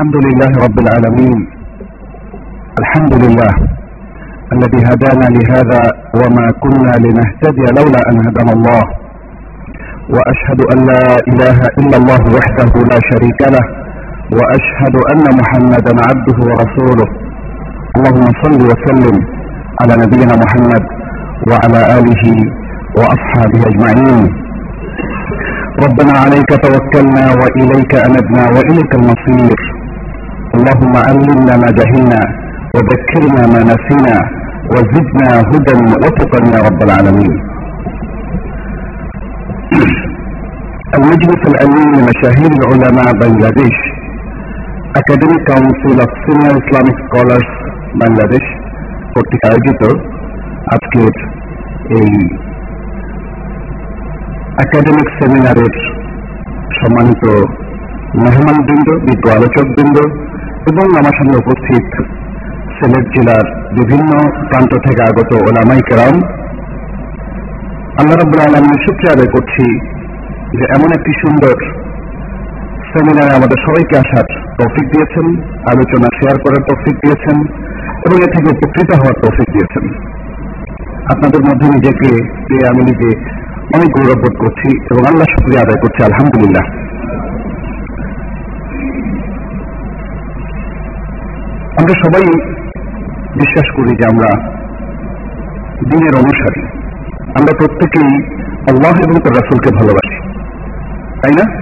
الحمد لله رب العالمين. الحمد لله الذي هدانا لهذا وما كنا لنهتدي لولا أن هدانا الله. وأشهد أن لا إله إلا الله وحده لا شريك له. وأشهد أن محمدا عبده ورسوله. اللهم صل وسلم على نبينا محمد وعلى آله وأصحابه أجمعين. ربنا عليك توكلنا وإليك أنبنا وإليك المصير. اللهم علمنا ما جهلنا وذكرنا ما نسينا وزدنا هدى وتقا يا رب العالمين المجلس الامين لمشاهير العلماء بنغلاديش Academic Council of Senior Islamic Scholars Bangladesh কর্তৃক আয়োজিত আজকের এই একাডেমিক সেমিনারের সম্মানিত মেহমানবৃন্দ বিজ্ঞ আলোচকবৃন্দ এবং আমার সামনে উপস্থিত সিলেট জেলার বিভিন্ন প্রান্ত থেকে আগত ওলামাই কেরাম, আল্লাহ রব্বুল আলমীর সূত্রে আদায় করছি যে এমন একটি সুন্দর সেমিনারে আমাদের সবাইকে আসার তৌফিক দিয়েছেন, আলোচনা শেয়ার করার তৌফিক দিয়েছেন এবং এ থেকে উপকৃত হওয়ার তৌফিক দিয়েছেন। আপনাদের মধ্যে নিজেকে আমি নিজে অনেক গৌরব বোধ করছি এবং আল্লাহ শুক্রিয়া আদায় করছি, আলহামদুলিল্লাহ। আমরা সবাই বিশ্বাস করি যে আমরা দিনের অনুসারী। আমরা প্রত্যেকেই আল্লাহ এবং তার রাসুলকে ভালোবাসি। তাই না?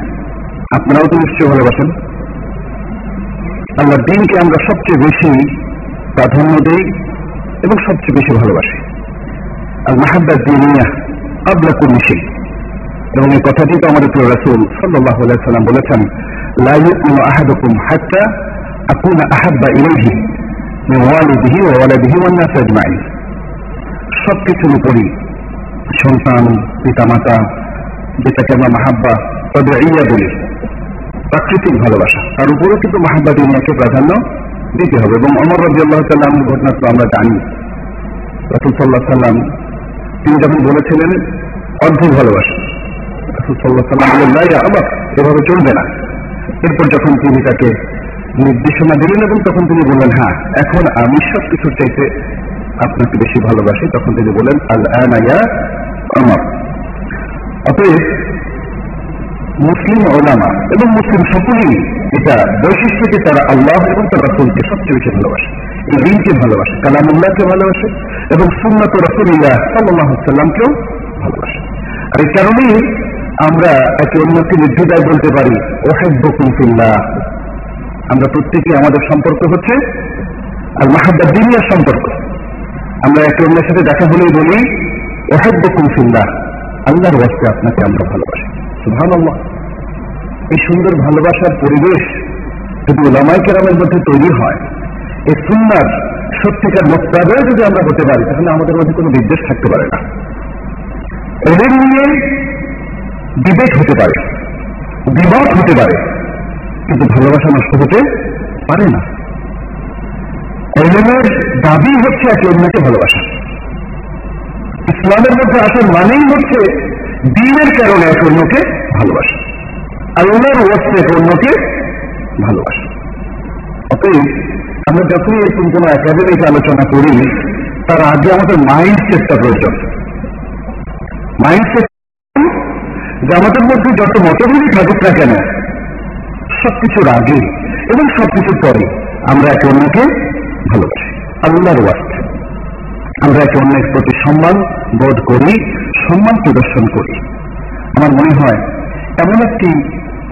আপনারাও তো নিশ্চয়ই ভালোবাসেন। আল্লাহ দিনকে আমরা সবচেয়ে বেশি প্রাধান্য দেই এবং সবচেয়ে বেশি ভালোবাসি। আর মাহাব্বা দিনিয়া আবলা কুল্লি এবং এই কথাটি তো আমাদের প্রিয় রাসুল সাল্লাহ সাল্লাম বলেছেন লাইকুম আহাদুকুম হাত্তা আকুনা আহাব্বা ইলাইহি من والده وولده والناس اجمعين সবকিছুর উপরই সন্তান পিতামাতা যেটাকে আমরা মাহাব্বা তবে ইয়া বলি প্রাকৃতিক ভালোবাসা তার উপরেও কিন্তু মাহাব্বা দিনিয়াকে প্রাধান্য দিতে হবে এবং অমর রবি আল্লাহ সাল্লামের ঘটনা তো আমরা জানি রসুল সাল্লাহ সাল্লাম তিনি যখন বলেছিলেন অর্ধেক ভালোবাসা রসুল সাল্লাহ সাল্লাম বললেন না আবার এভাবে চলবে না এরপর যখন তিনি তাকে নির্দেশনা দিলেন এবং তখন তিনি বললেন হ্যাঁ এখন আমি সব কিছুর চাইতে আপনাকে বেশি ভালোবাসি, তখন তিনি বলেন আল আনায়া আমার। অতএব মুসলিম ওলামা এবং মুসলিম সকলেই এটা বৈশিষ্ট্য যে তারা আল্লাহ এবং তার রাসুলকে সবচেয়ে বেশি ভালোবাসে। এই দিনকে ভালোবাসে, কালামুল্লাহকে ভালোবাসে এবং সুন্নত রসুল্লাহ সাল্লাহ সাল্লামকেও ভালোবাসে। আর এই কারণেই আমরা একে অন্যকে নির্দ্বিধায় বলতে পারি ওহেব্বকুমফিল্লাহ আমরা প্রত্যেকে আমাদের সম্পর্ক হচ্ছে আর মাহাব্বা দিনিয়ার সম্পর্ক। আমরা একে অন্যের সাথে দেখা হলেই বলি ওহেব্বকুমফিল্লাহ আল্লাহর ওয়াস্তে আপনাকে আমরা ভালোবাসি। সুভান এই সুন্দর ভালোবাসার পরিবেশ যদি ওলামাই কেরামের মধ্যে তৈরি হয়, এই সুন্দর সত্যিকার মোত্তাবেও যদি আমরা হতে পারি, তাহলে আমাদের মধ্যে কোনো বিদ্বেষ থাকতে পারে না। এদের নিয়ে বিবেক হতে পারে বিবাদ হতে পারে। কিন্তু ভালোবাসা নষ্ট হতে পারে না। এলেমের দাবি হচ্ছে একে অন্যকে ভালোবাসা। ইসলামের মধ্যে আসার মানেই হচ্ছে দিনের কারণে এক অন্যকে ভালোবাসা। আল্লাহর ওয়াস্তে এক অন্যকে ভালোবাসা। অতএব আমরা যখনই এরকম কোন একাডেমিক আলোচনা করি, তার আগে আমাদের মাইন্ড সেটটা প্রয়োজন। মাইন্ড সেট যে আমাদের মধ্যে যত মতভেদই থাকুক না কেন সবকিছুর আগে এবং সবকিছুর পরে আমরা একে অন্যকে ভালোবাসি। আল্লাহর ওয়াস্তে। আমরা একে অন্যের প্রতি সম্মান বোধ করি, সম্মান প্রদর্শন করি। আমার মনে হয়, এমন একটি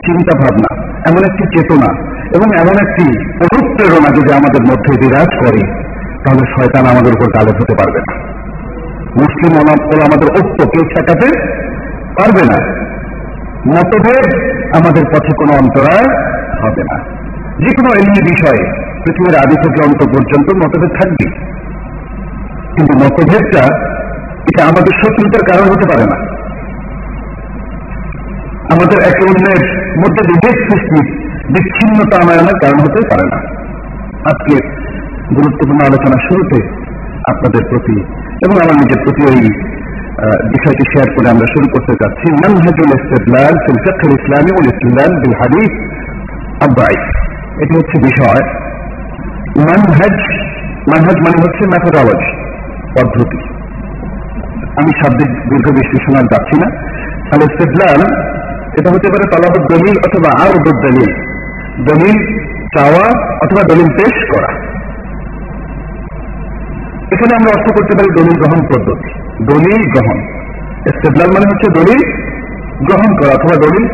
চিন্তা ভাবনা এমন একটি চেতনা এবং এমন একটি অনুপ্রেরণা যদি আমাদের মধ্যে বিরাজ করে, তাহলে শয়তান আমাদের উপর গালেব হতে পারবে না। মুসলিম অনাপল আমাদের ঐক্য কেউ ঠেকাতে পারবে না? মতভেদ আমাদের পথে কোনো অন্তরায় হবে না। যে কোনো এমনি বিষয়ে পৃথিবীর আদি থেকে অন্ত পর্যন্ত মতভেদ থাকবে। কিন্তু মতভেদটা এটা আমাদের শত্রুতার কারণ হতে পারে না। আমাদের একে অন্যের মধ্যে বিভেদ সৃষ্টি বিচ্ছিন্নতা আনায়নের কারণ হতে পারে না। আজকে গুরুত্বপূর্ণ আলোচনা শুরুতে আপনাদের প্রতি এবং আমার নিজের প্রতি ওই বিষয়টি শেয়ার করে আমরা শুরু করতে চাচ্ছি মানহাজুল ইস্তেদলাল ফিল ফিকহ ইসলামী ওয়াল ইসলাম বিল হাদিস আব্বাই এটি হচ্ছে বিষয়। মানহাজ মানহাজ মানে হচ্ছে ম্যাথোডলজি পদ্ধতি। আমি শাব্দিক দীর্ঘ বিশ্লেষণ আর যাচ্ছি না। তাহলে ইস্তেদলাল, এটা হতে পারে তলাবত দলিল অথবা আর দলিল। দলিল চাওয়া অথবা দলিল পেশ করা। এখানে আমরা অর্থ করতে পারি দলিল গ্রহণ পদ্ধতি। দলিল গ্রহণ। ইস্তেদলাল মানে হচ্ছে দলিল গ্রহণ করা অথবা দলিল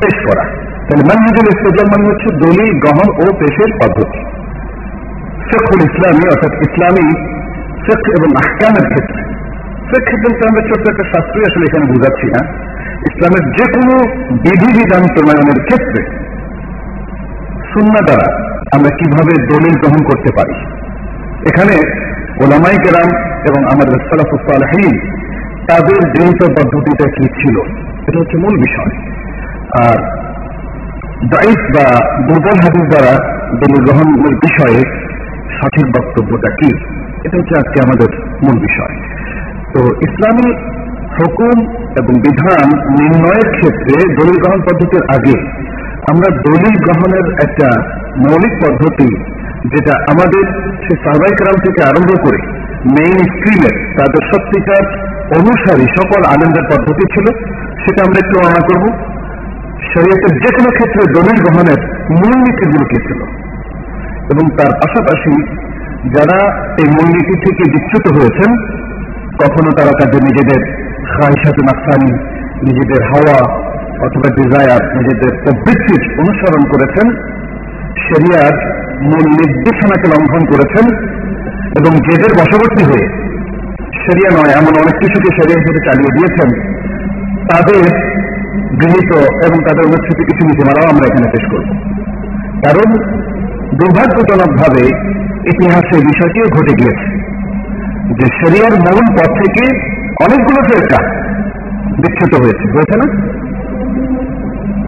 পেশ করা। তাহলে মানহাজুল ইস্তেদলাল মানে হচ্ছে দলিল গ্রহণ ও পেশের পদ্ধতি। শেখুল ইসলামী, অর্থাৎ ইসলামী শেখ এবং আহকামের ক্ষেত্রে। বলতে আমরা ছোট্ট একটা শাস্ত্রী আসলে এখানে বুঝাচ্ছি না। ইসলামের যে কোনো বিধিবিধান প্রণয়নের ক্ষেত্রে শূন্য দ্বারা আমরা কীভাবে দলিল গ্রহণ করতে পারি? এখানে ওলামাই কেরাম এবং আমাদের সালাফুসালহীন তাদের গৃহীত পদ্ধতিটা কি ছিল? এটা হচ্ছে মূল বিষয়। আর দায়িত বা দুর্বল হাদিস দ্বারা দলিল গ্রহণের বিষয়ে সঠিক বক্তব্যটা কি? এটা হচ্ছে আজকে আমাদের মূল বিষয়। তো ইসলামী হুকুম এবং বিধান নির্ণয়ের ক্ষেত্রে দলিল গ্রহণ পদ্ধতির আগে আমরা দলিল গ্রহণের একটা মৌলিক পদ্ধতি যেটা আমাদের সে সাহবাইকরাম থেকে আরম্ভ করে মেইন স্ট্রিমের তাদের সত্যিকার অনুসারী সকল আনন্দের পদ্ধতি ছিল, সেটা আমরা একটু বর্ণনা করব। শরীয়তের যে কোনো ক্ষেত্রে দলিল গ্রহণের মূলনীতিগুলো কি ছিল। এবং তার পাশাপাশি যারা এই মূলনীতি থেকে বিচ্যুত হয়েছেন, কখনো তারা তাদের নিজেদের খাইসাতে নাফসানি, নিজেদের হাওয়া অথবা ডিজায়ার নিজেদের প্রবৃত্তির অনুসরণ করেছেন। শরিয়ার মূল নির্দেশনাকে লঙ্ঘন করেছেন এবং জেদের বশবর্তী হয়ে সেরিয়া নয়, এমন অনেক কিছুকে সেরিয়া হিসেবে চালিয়ে দিয়েছেন। তাদের গৃহীত এবং তাদের অনুচ্ছেদ কিছু নীতিমালাও আমরা এখানে পেশ করব। কারণ দুর্ভাগ্যজনকভাবে ইতিহাসে বিষয়টিও ঘটে গিয়েছে যে শরিয়ার মূল পথ থেকে অনেকগুলো ফেরকা বিচ্ছুত হয়েছে হয়েছে না?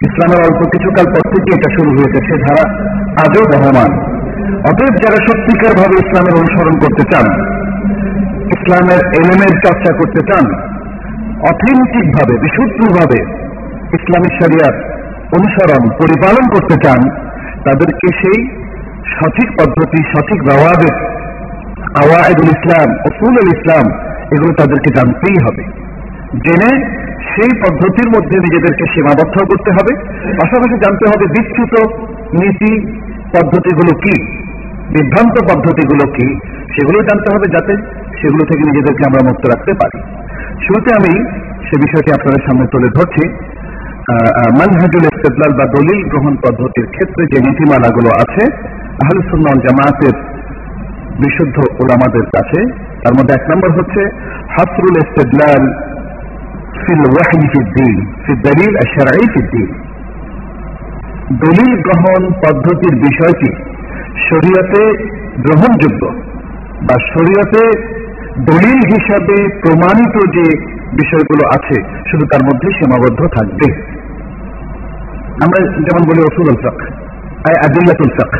ইসলামের অল্প কিছুকাল পর থেকে এটা শুরু হয়েছে, সে ধারা আজও বহমান। অতএব যারা সত্যিকার ভাবে ইসলামের অনুসরণ করতে চান, ইসলামের এলেমের চর্চা করতে চান অথেন্টিক ভাবে বিশুদ্ধভাবে ইসলামী শরিয়ার অনুসরণ, পরিপালন করতে চান, তাদেরকে সেই সঠিক পদ্ধতি, সঠিক ব্যবহারের আওয়ায়দুল ইসলাম অসুল ইসলাম, এগুলো তাদেরকে জানতেই হবে। জেনে সেই পদ্ধতির মধ্যে নিজেদেরকে সীমাবদ্ধ করতে হবে। পাশাপাশি জানতে হবে বিচ্যুত নীতি পদ্ধতিগুলো কি, বিভ্রান্ত পদ্ধতিগুলো কি সেগুলো জানতে হবে যাতে সেগুলো থেকে নিজেদেরকে আমরা মুক্ত রাখতে পারি। শুরুতে আমি সে বিষয়টি আপনাদের সামনে তুলে ধরছি। মানহাজুল ইস্তেদলাল বা দলিল গ্রহণ পদ্ধতির ক্ষেত্রে যে নীতিমালাগুলো আছে আহলুসুন্নাল জামায়াতের বিশুদ্ধ ওলামাদের কাছে, তার মধ্যে এক নম্বর হচ্ছে, হাসরুল ইস্তেদলাল ফিল ওয়াহি ফিদ্দিন ফিদ দলিল আশরাই ফিদ্দিন দলিল গ্রহণ পদ্ধতির বিষয়টি শরীয়তে গ্রহণযোগ্য বা শরীয়তে দলিল হিসাবে প্রমাণিত যে বিষয়গুলো আছে, শুধু তার মধ্যে সীমাবদ্ধ থাকবে। আমরা যেমন বলি অসুল ফক আয় আদিল্লাতুল ফক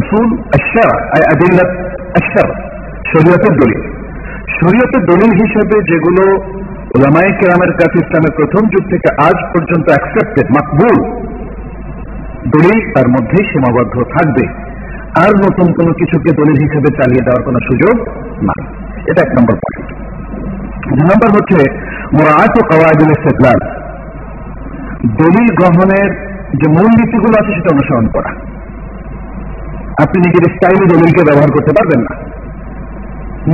অসুল আশার আয় আদিল্লাত আশার শরীয়তের দলিল। শরীয়তের দলিল হিসাবে যেগুলো ওলামাই কেরামের কাছে ইসলামের প্রথম যুগ থেকে আজ পর্যন্ত অ্যাকসেপ্টেড মাকবুল। দলিল তার মধ্যেই সীমাবদ্ধ থাকবে। আর নতুন কোনো কিছুকে দলিল হিসেবে চালিয়ে দেওয়ার কোনো সুযোগ নাই। এটা এক নম্বর পয়েন্ট দুই নম্বর হচ্ছে মোরাত ও কওয়ায়দুল ইস্তেদলাল। দলিল গ্রহণের যে মূল নীতিগুলো আছে সেটা অনুসরণ করা। আপনি নিজের স্টাইলে দলিলকে ব্যবহার করতে পারবেন না।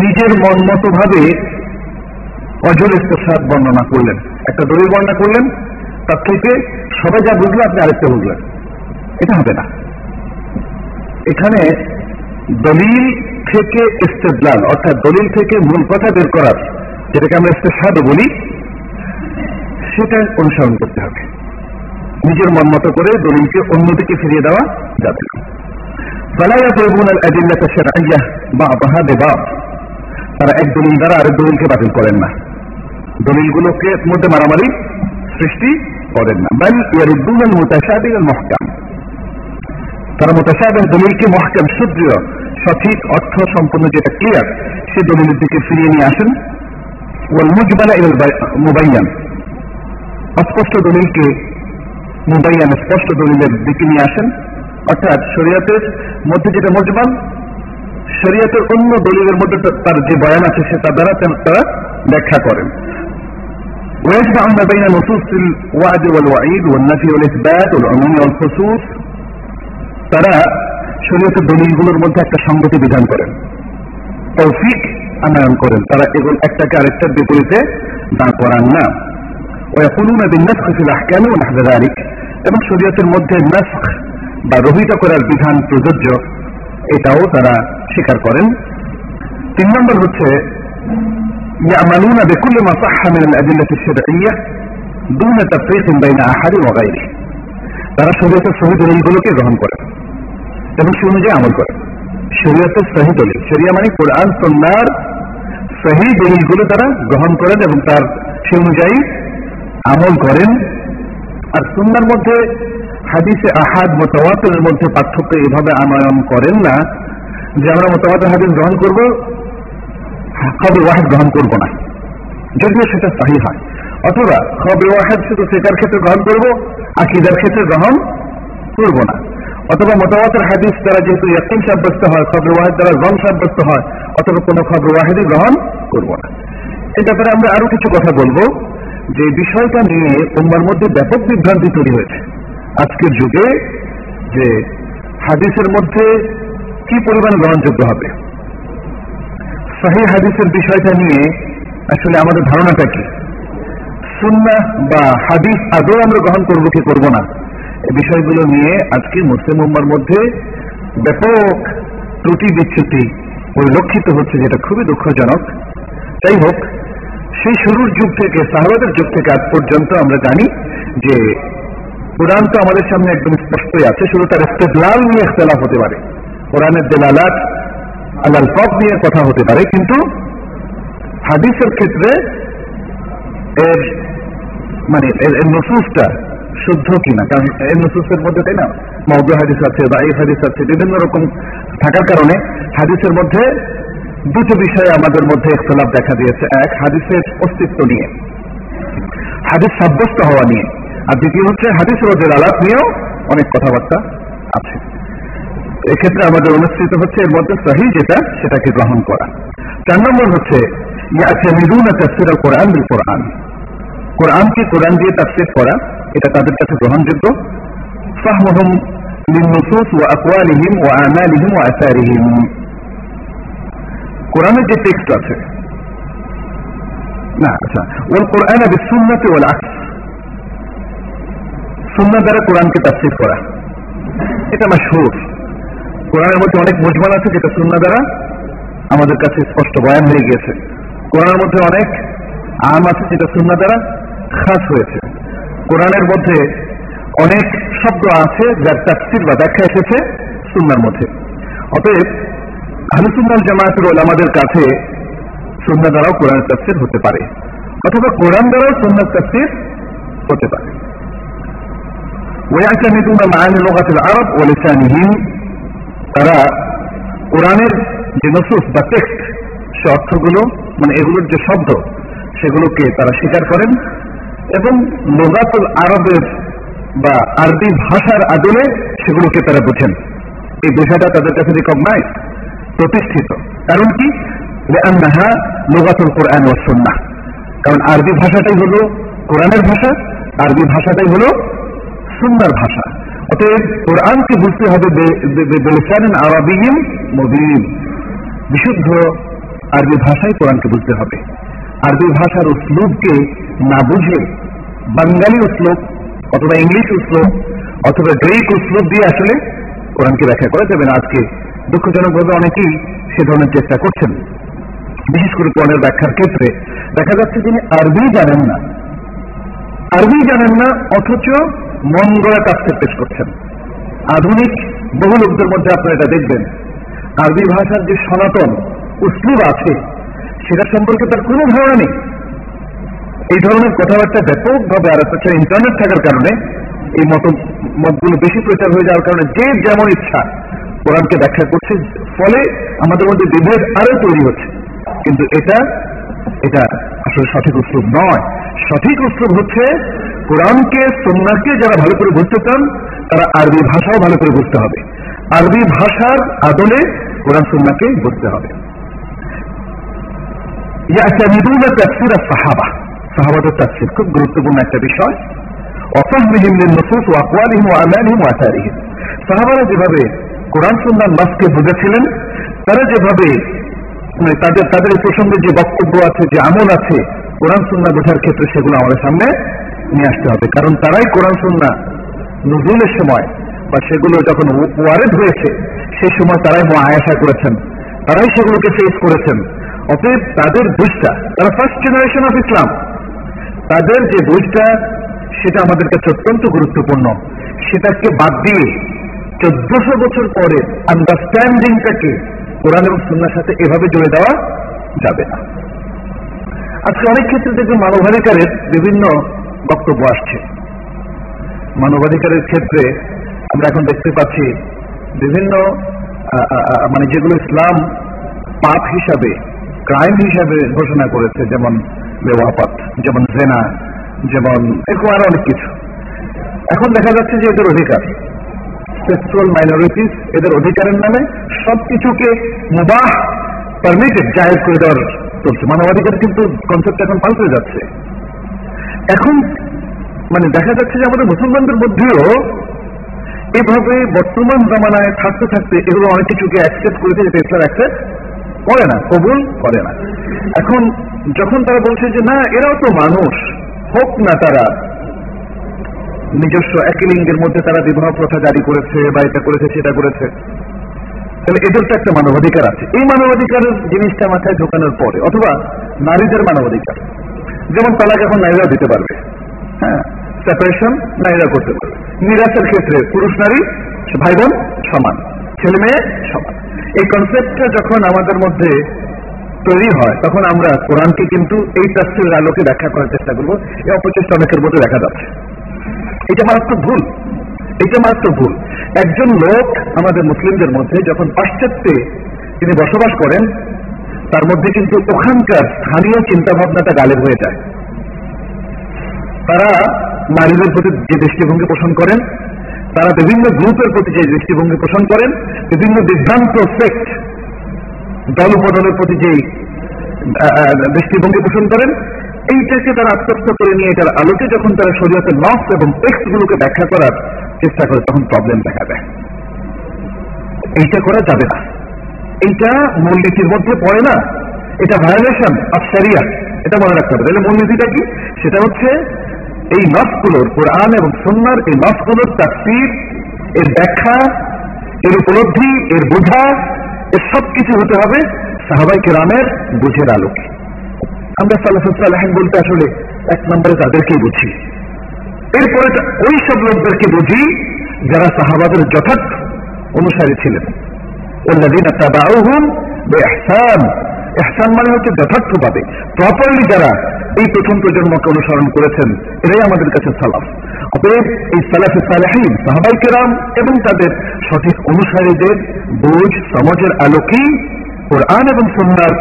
নিজের মন মতো ভাবে অজল ইস্তেসাদ বর্ণনা করলেন। একটা দলিল বর্ণনা করলেন, তার থেকে সবাই যা বুঝলো আপনি আরেকটা বুঝলেন। এটা হবে না। এখানে দলিল থেকে ইস্তেদলাল, অর্থাৎ দলিল থেকে মূল কথা বের করার, যেটাকে আমরা ইস্তেসাদ বলি, সেটা অনুসরণ করতে হবে। নিজের মন মতো করে দলিলকে অন্যদিকে ফিরিয়ে দেওয়া যাবে না। বা'দাহা বিবাদ। তারা এক দলিল দ্বারা আরেক দলিলকে বাতিল করেন না। দলিলগুলোকে মধ্যে মারামারি সৃষ্টি করেন না। বাল মুতাশাবিহ আল মুহকাম তারা মোতাসাবেহ দলিলকে মহকাম, সুদৃঢ়, সঠিক অর্থ সম্পূর্ণ যেটা ক্লিয়ার সে দলিলের দিকে ফিরিয়ে নিয়ে আসেন। ওয়াল মুজবালা ইল মুবাইয়ান। অস্পষ্ট দলিলকে মুবাইয়ান স্পষ্ট দলিলের দিকে নিয়ে আসেন। অর্থাৎ শরীয়তের মধ্যে যেটা মজমান শরীয়তের অন্য দলিলের মধ্যে তার যে বয়ান আছে সেটা দ্বারা তারা ব্যাখ্যা করেন। ويجمعون بين نصوص الوعد والوعيد والنفي والإثبات والعموم والخصوص তারা শরীয়তের দলিলগুলোর মধ্যে একটা সঙ্গতি বিধান করেন তৌফিক আনয়ন করেন তারা এগুলো একটাকে আরেকটার বিপরীতে দাঁড় করান না ويقولون بالنسخ في الأحكام ونحو ذلك এবং শরীয়তের মধ্যে নাসখ বা রহিত করার বিধান প্রযোজ্য এটাও তারা স্বীকার করেন তিন নম্বর হচ্ছে يعملون بكل ما صح من الأدلة الشرعية دون تفريق بين أحد وغيره তারা শরীয়তের সহি দলিলগুলোকে গ্রহণ করে এবং সে অনুযায়ী আমল করে শরীয়তের সহি দলিল শরিয়া মানে কোরআন সন্ন্যার সহি দলিলগুলো তারা গ্রহণ করেন এবং তার সে অনুযায়ী আমল করেন আর সুন্নার মধ্যে হাদিসে আহাদ মোতাওয়াতের মধ্যে পার্থক্য এভাবে আনয়ন করেন না যে আমরা মোতাওয়াতের হাদিস গ্রহণ করব খবর ওয়াহেদ গ্রহণ করব না। যদিও সেটা সাহি হয়। অথবা খবর ওয়াহেদ শুধু সেটার ক্ষেত্রে গ্রহণ করব, আকিদার ক্ষেত্রে গ্রহণ করব না। অথবা মোতাবাতের হাদিস দ্বারা যেহেতু ইয়াকিন সাব্যস্ত হয় খবর ওয়াহেদ দ্বারা রং সাব্যস্ত হয়, অথবা কোনো খবর ওয়াহেদই গ্রহণ করব না। এই ব্যাপারে আমরা আরও কিছু কথা বলব, যে বিষয়টা নিয়ে উম্মার মধ্যে ব্যাপক বিভ্রান্তি তৈরি হয়েছে। আজকের যুগে যে হাদিসের মধ্যে কি পরিমাণ গ্রহণযোগ্য হবে? সাহি হাদিসের বিষয়টা নিয়ে আসলে আমাদের ধারণাটা কি? সুন্না বা হাদিস আদৌ আমরা গ্রহণ করব কি করব না? এই বিষয়গুলো নিয়ে আজকে মুসলিম উম্মার মধ্যে ব্যাপক ত্রুটি বিচ্ছুতি পরিলক্ষিত হচ্ছে, যেটা খুবই দুঃখজনক। যাই হোক, সেই শুরুর যুগ থেকে, সাহাবাদের যুগ থেকে আজ পর্যন্ত আমরা জানি যে কোরআন তো আমাদের সামনে একদম স্পষ্টই আছে, শুধু তার ইস্তেদলাল নিয়ে ইখতলাফ হতে পারে। কোরআনের দেলালাত আল্লাহ ফক নিয়ে কথা হতে পারে, কিন্তু হাদিসের ক্ষেত্রে এর মানে এর নসুসটা শুদ্ধ কিনা? কারণ এর নসুসের মধ্যে তাই না? মৌদু হাদিস আছে বা এই হাদিস আছে, বিভিন্ন রকম থাকার কারণে হাদিসের মধ্যে দুটো বিষয়ে আমাদের মধ্যে ইখতলাফ দেখা দিয়েছে। এক, হাদিসের অস্তিত্ব নিয়ে। হাদিস সাব্যস্ত হওয়া নিয়ে। আর দ্বিতীয় হচ্ছে হাদিস রোজের আলাপ নিয়েও অনেক কথাবার্তা আছে। এক্ষেত্রে আমাদের অনুষ্ঠিত হচ্ছে, এর মধ্যে সহি যেটা, সেটাকে গ্রহণ করা। চার নম্বর হচ্ছে কোরআন কোরআন। কোরআনকে কোরআন দিয়ে তাফসির করা, এটা তাদের কাছে গ্রহণযোগ্য। ফাহমহম ওয়া আমালিহিম ওয়া আসারিহিম। কোরআনের যে টেক্সট আছে, না আচ্ছা ওল কোরআন বিসুন্নাতি ওয়াল আকস সুন্না দ্বারা কোরআনকে তাফসির করা। এটা মাশহুর। কোরআনের মধ্যে অনেক মুজমাল আছে যেটা সুন্না দ্বারা আমাদের কাছে স্পষ্ট বয়ান হয়ে গিয়েছে কোরআনের মধ্যে অনেক আম আছে যেটা সুন্না দ্বারা খাস হয়েছে কোরআনের মধ্যে অনেক শব্দ আছে যার তাফসির বা ব্যাখ্যা এসেছে সুন্নার মধ্যে অতএব আহলুসুন্নাল জামায়াতুল আমাদের কাছে সুন্না দ্বারাও কোরআনের তাফসির হতে পারে অথবা কোরআন দ্বারাও সুন্নার তাফসির হতে পারে ويعتمدون معاني لغة العرب ولسانهم তারা কোরআনের যে নসুস বা টেক্সট সে অর্থগুলো মানে এগুলোর যে শব্দ, সেগুলোকে তারা স্বীকার করেন এবং লোগাতুল আরবের বা আরবি ভাষার আদলে সেগুলোকে তারা বুঝেন। এই বোঝাটা তাদের কাছে রিকগনাইজ প্রতিষ্ঠিত। কারণ কি? লোগাতুল কোরআন ও সন্না কারণ আরবি ভাষাটাই হলো কোরআনের ভাষা, আরবি ভাষাটাই হলো সুন্নার ভাষা। অতএব কোরআনকে বুঝতে হবে বেলিসান আরবিহীন মবিন। বিশুদ্ধ আরবি ভাষায় কোরআনকে বুঝতে হবে। আরবি ভাষার উসলুবকে না বুঝে বাঙ্গালি উসলুব, অথবা ইংলিশ উসলুব, অথবা গ্রিক উসলুব দিয়ে আসলে কোরআনকে ব্যাখ্যা করা যাবে না। আজকে দুঃখজনকভাবে অনেকেই সে ধরনের চেষ্টা করছেন। বিশেষ করে কোরআনের ব্যাখ্যার ক্ষেত্রে দেখা যাচ্ছে তিনি আরবি জানেন না। আরবি জানেন না, অথচ মন গড়া তাফসির পেশ করছেন। আধুনিক বহু লোকদের মধ্যে আপনারা এটা দেখবেন। আরবি ভাষার যে সনাতন উসলুব আছে, সেটা সম্পর্কে তার কোনো ধারণা নেই। এই ধরনের কথাবার্তা ব্যাপকভাবে আর তাছাড়া ইন্টারনেট থাকার কারণে এই মত, মতগুলো বেশি প্রচার হয়ে যাওয়ার কারণে যে যেমন ইচ্ছা কোরআনকে ব্যাখ্যা করছে, ফলে আমাদের মধ্যে বিভেদ আরও তৈরি হচ্ছে। কিন্তু এটা এটা আসলে সঠিক উৎসব নয়। সঠিক উৎসব হচ্ছে কোরআনকে সন্ন্যাকে যারা ভালো করে বুঝতে চান, তারা আরবি ভাষাও ভালো করে বুঝতে হবে। আরবি ভাষার আদলে কোরআন সুন্নাকে বুঝতে হবে। তাফসীর খুব গুরুত্বপূর্ণ একটা বিষয়। যেভাবে কোরআন বুঝেছিলেন, তারা যেভাবে মানে তাদের তাদের প্রসঙ্গে যে বক্তব্য আছে, যে আমল আছে কোরআন সুন্নাহ বোঝার ক্ষেত্রে সেগুলো আমাদের সামনে নিয়ে আসতে হবে। কারণ তারাই কোরআন সুন্নাহ নজরুলের সময় বা সেগুলো যখন ওয়ারেদ হয়েছে সেই সময় তারাই আয়াসা করেছেন। তারাই সেগুলোকে ফেস করেছেন। অতএব তাদের বুঝটা, তারা ফার্স্ট জেনারেশন অফ ইসলাম তাদের যে বুঝটা, সেটা আমাদের কাছে অত্যন্ত গুরুত্বপূর্ণ। সেটাকে বাদ দিয়ে চোদ্দশো বছর পরে আন্ডারস্ট্যান্ডিংটাকে কোরআন এবং সুন্নার সাথে এভাবে জুড়ে দেওয়া যাবে না। আজকে অনেক ক্ষেত্রে দেখবেন মানবাধিকারের বিভিন্ন বক্তব্য আসছে। মানবাধিকারের ক্ষেত্রে আমরা এখন দেখতে পাচ্ছি বিভিন্ন মানে যেগুলো ইসলাম পাপ হিসাবে, ক্রাইম হিসাবে ঘোষণা করেছে, যেমন বেওয়াপাত যেমন জেনা, যেমন এরকম আরও অনেক কিছু। এখন দেখা যাচ্ছে যে এদের অধিকার সেক্সুয়াল মাইনরিটিস এদের অধিকারের নামে সবকিছুকে মুবাহ পারমিটেড জাহের করে দেওয়ার চলছে মানবাধিকার কিন্তু কনসেপ্ট এখন পাল্টে যাচ্ছে। এখন মানে দেখা যাচ্ছে যে আমাদের মুসলমানদের মধ্যেও এভাবে বর্তমান জামানায় থাকতে থাকতে এগুলো অনেক কিছুকে অ্যাকসেপ্ট করেছে যেটা ইসলাম অ্যাকসেপ্ট করে না, কবুল করে না। এখন যখন তারা বলছে যে, না, এরাও তো মানুষ, হোক না তারা, নিজস্ব একই লিঙ্গের মধ্যে তারা বিবাহ প্রথা জারি করেছে বা এটা করেছে, সেটা করেছে। তাহলে এদের তো একটা মানবাধিকার আছে। এই মানবাধিকারের জিনিসটা মাথায় ঢোকানোর পরে, অথবা নারীদের মানবাধিকার। যেমন তালাক এখন নারীরা দিতে পারবে। হ্যাঁ সেপারেশন নারীরা করতে পারবে। নিরাশের ক্ষেত্রে পুরুষ নারী ভাই বোন সমান ছেলে মেয়ে সমান। এই কনসেপ্টটা যখন আমাদের মধ্যে তৈরি হয়, তখন আমরা কোরআনকে কিন্তু এই তথ্যের আলোকে ব্যাখ্যা করার চেষ্টা করব। এই অপচেষ্টা অনেকের মধ্যে দেখা যাচ্ছে। এটা মারাত্মক ভুল। এটা মাত্র ভুল। একজন লোক আমাদের মুসলিমদের মধ্যে যখন পাশ্চাত্যে তিনি বসবাস করেন, তার মধ্যে কিন্তু ওখানকার স্থানীয় চিন্তা ভাবনাটা গালেব হয়ে যায়। তারা নারীদের প্রতি যে দৃষ্টিভঙ্গি পোষণ করেন, তারা বিভিন্ন গ্রুপের প্রতি যে দৃষ্টিভঙ্গি পোষণ করেন, বিভিন্ন বিভ্রান্ত সেক্ট দল উপদলের প্রতি যে দৃষ্টিভঙ্গি পোষণ করেন, এইটাকে তারা আত্মস্থ করে নিয়ে এটার আলোকে যখন তারা শরীয়তের নস এবং টেক্সট গুলোকে ব্যাখ্যা করার চেষ্টা করে তখন প্রবলেম দেখা দেয়। এইটা করা যাবে না। এইটা মূলনীতির মধ্যে পড়ে না। এটা ভায়োলেশন অফ সারিয়া এটা মনে রাখতে হবে। তাহলে মূলনীতিটা কি? সেটা হচ্ছে এই নসগুলোর কোরআন এবং সন্ন্যার এই নসগুলোর তাফসির, এর ব্যাখ্যা, এর উপলব্ধি, এর বোঝা, এর সব কিছু হতে হবে সাহাবাই কেরামের বুঝের আলোকে। আমরা সালাফালাহিন বলতে আসলে এক নম্বরে তাদেরকেই বুঝি। এরপরে ওই সব লোকদেরকে বুঝি যারা সাহাবাদের যথার্থ অনুসারী ছিলেন। এহসান মানে হচ্ছে যথার্থভাবে প্রপারলি যারা এই প্রথম প্রজন্মকে অনুসরণ করেছেন, এরাই আমাদের কাছে সালাফ। অতএব এই সালাফে সালাহীন সাহাবাই কেরাম এবং তাদের সঠিক অনুসারীদের বোঝ সমাজের আলোকেই কোরআন এবং সন্ন্যার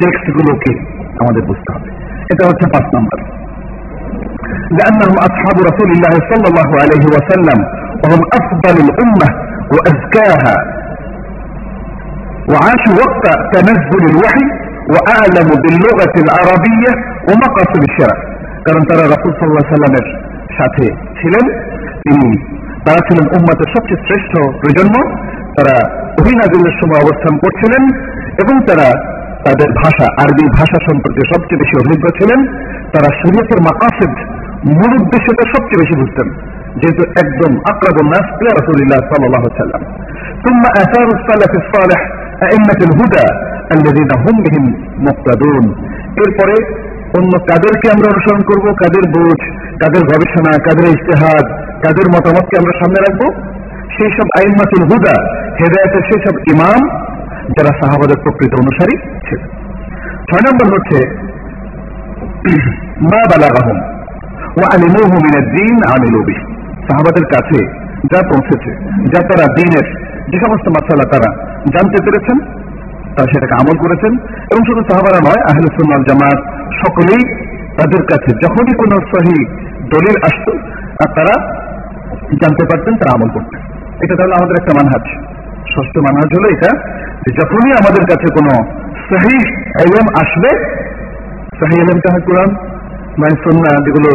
টেক্সটগুলোকে আমাদের বুঝতে হবে। এটা হচ্ছে পাঁচ নম্বর। لأنهم أصحاب رسول الله صلى الله عليه وسلم وهم أفضل الأمة وأزكاها وعاشوا وقت تنزل الوحي وأعلم باللغة العربية ومقاصد الشرع কারণ তারা রাসুল সাল্লাহ সাল্লামের সাথে ছিলেন তিনি তারা ছিলেন উম্মাতের সবচেয়ে শ্রেষ্ঠ প্রজন্ম তারা অভিনাজিলের সময় অবস্থান করছিলেন এবং তারা তাদের ভাষা আরবি ভাষা সম্পর্কে সবচেয়ে বেশি অভিজ্ঞ ছিলেন তারা শরীয়তের মাকাসেদ মূল উদ্দেশ্যটা সবচেয়ে বেশি বুঝতেন যেহেতু একদম আকরাবুল্লাহ রাসুলিল্লাহ সাল্লাহ সাল্লাম ثم آثار السلف الصالح أئمة الهدى الذين هم بهم مقتدون এরপরে অন্য কাদেরকে আমরা অনুসরণ করব কাদের বোঝ কাদের গবেষণা কাদের ইস্তেহাদ কাদের মতামতকে আমরা সামনে রাখবো সেই সব আইনমাতুল হুদা হেদায়তের সেই সব ইমাম যারা সাহাবাদের প্রকৃত অনুসারী ছিল ছয় নম্বর হচ্ছে মা বালাগাহম সাহাবাদের কাছে যা পৌঁছেছে, যা তারা দিনের যে সমস্ত মশালা তারা জানতে পেরেছেন, তারা সেটাকে আমল করেছেন এবং শুধু সাহাবারা নয়, আহলে সুন্নাল জামাত সকলেই তাদের কাছে যখনই কোন সহি দলিল আসত, আর তারা জানতে পারতেন, তারা আমল করতেন। এটা তাহলে আমাদের একটা মানহাজ। ষষ্ঠ মানহাজ হলো এটা যে যখনই আমাদের কাছে কোনো সহি আসবে, সহি এলমটা হয় কোরআন মানে সন্না যেগুলো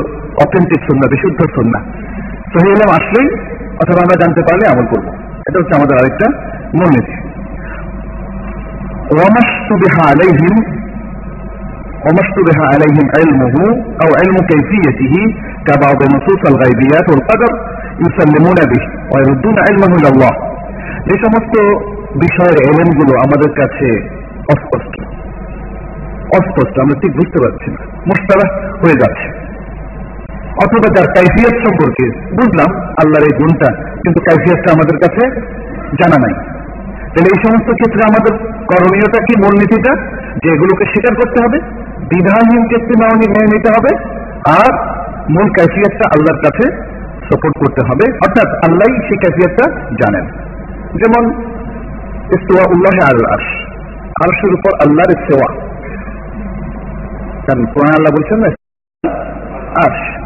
অথেন্টিক সন্না বিশুদ্ধ সন্না সহি এলম আসলেই অথবা আমরা জানতে পারলে আমল করবো এটা হচ্ছে আমাদের আরেকটা মূলনীতি وما عليهم وما اشتبه عليهم علمه او علم كيفيته كبعض نصوص الغيبيات والقدر يسلمون به ويردون علمه الى الله এই সমস্ত বিষয়ের এলেনগুলো আমাদের কাছে অস্পষ্ট অস্পষ্ট, আমরা ঠিক বুঝতে পারছি না। মোস্তারা হয়ে যাচ্ছে। অথবা যার কাইফিয়ত সম্পর্কে বুঝলাম, আল্লাহর এই গুণটা, কিন্তু কাইফিয়তটা আমাদের কাছে জানা নাই। তাহলে এই সমস্ত ক্ষেত্রে আমাদের করণীয়টা কি, মূলনীতিটা? যে এগুলোকে স্বীকার করতে হবে, বিধানহীন ক্ষেত্রে মেনে নিতে হবে, আর মূল কাইফিয়তটা আল্লাহর কাছে সাপোর্ট করতে হবে। অর্থাৎ আল্লাহ সেই কাইফিয়তটা জানেন। যেমন ইস্তোয়া উল্লাহ আল আর্শ, আরশের উপর আল্লাহর সেওয়া। কারণ কোরআন আল্লাহ বলছেন না? আর্শ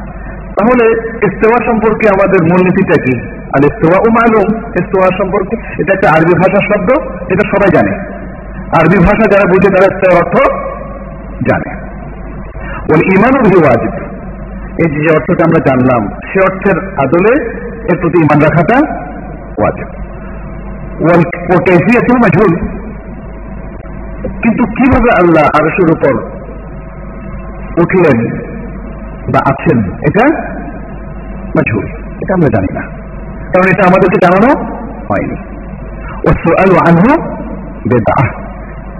তাহলে ইস্তেওয়া সম্পর্কে আমাদের মূলনীতিটা কি? আর ইস্তেওয়া ও মালুম, ইস্তেওয়া সম্পর্কে এটা একটা আরবি ভাষার শব্দ, এটা সবাই জানে। আরবি ভাষা যারা বুঝে, তারা ইস্তেওয়ার অর্থ জানে। ওই ইমানও বুঝে ওয়াজিব। এই যে অর্থটা আমরা জানলাম, সে অর্থের আদলে এর প্রতি ইমান রাখাটা ওয়াজিব। ও কেফিয়াত মাজহুল। কিন্তু কীভাবে আল্লাহ আরশের উপর উঠলেন বা আছেন, এটা মাজহুল এটা আমরা জানি না। কারণ এটা আমাদেরকে জানানো হয়নি। ও সোয়াল আনহু বেদা।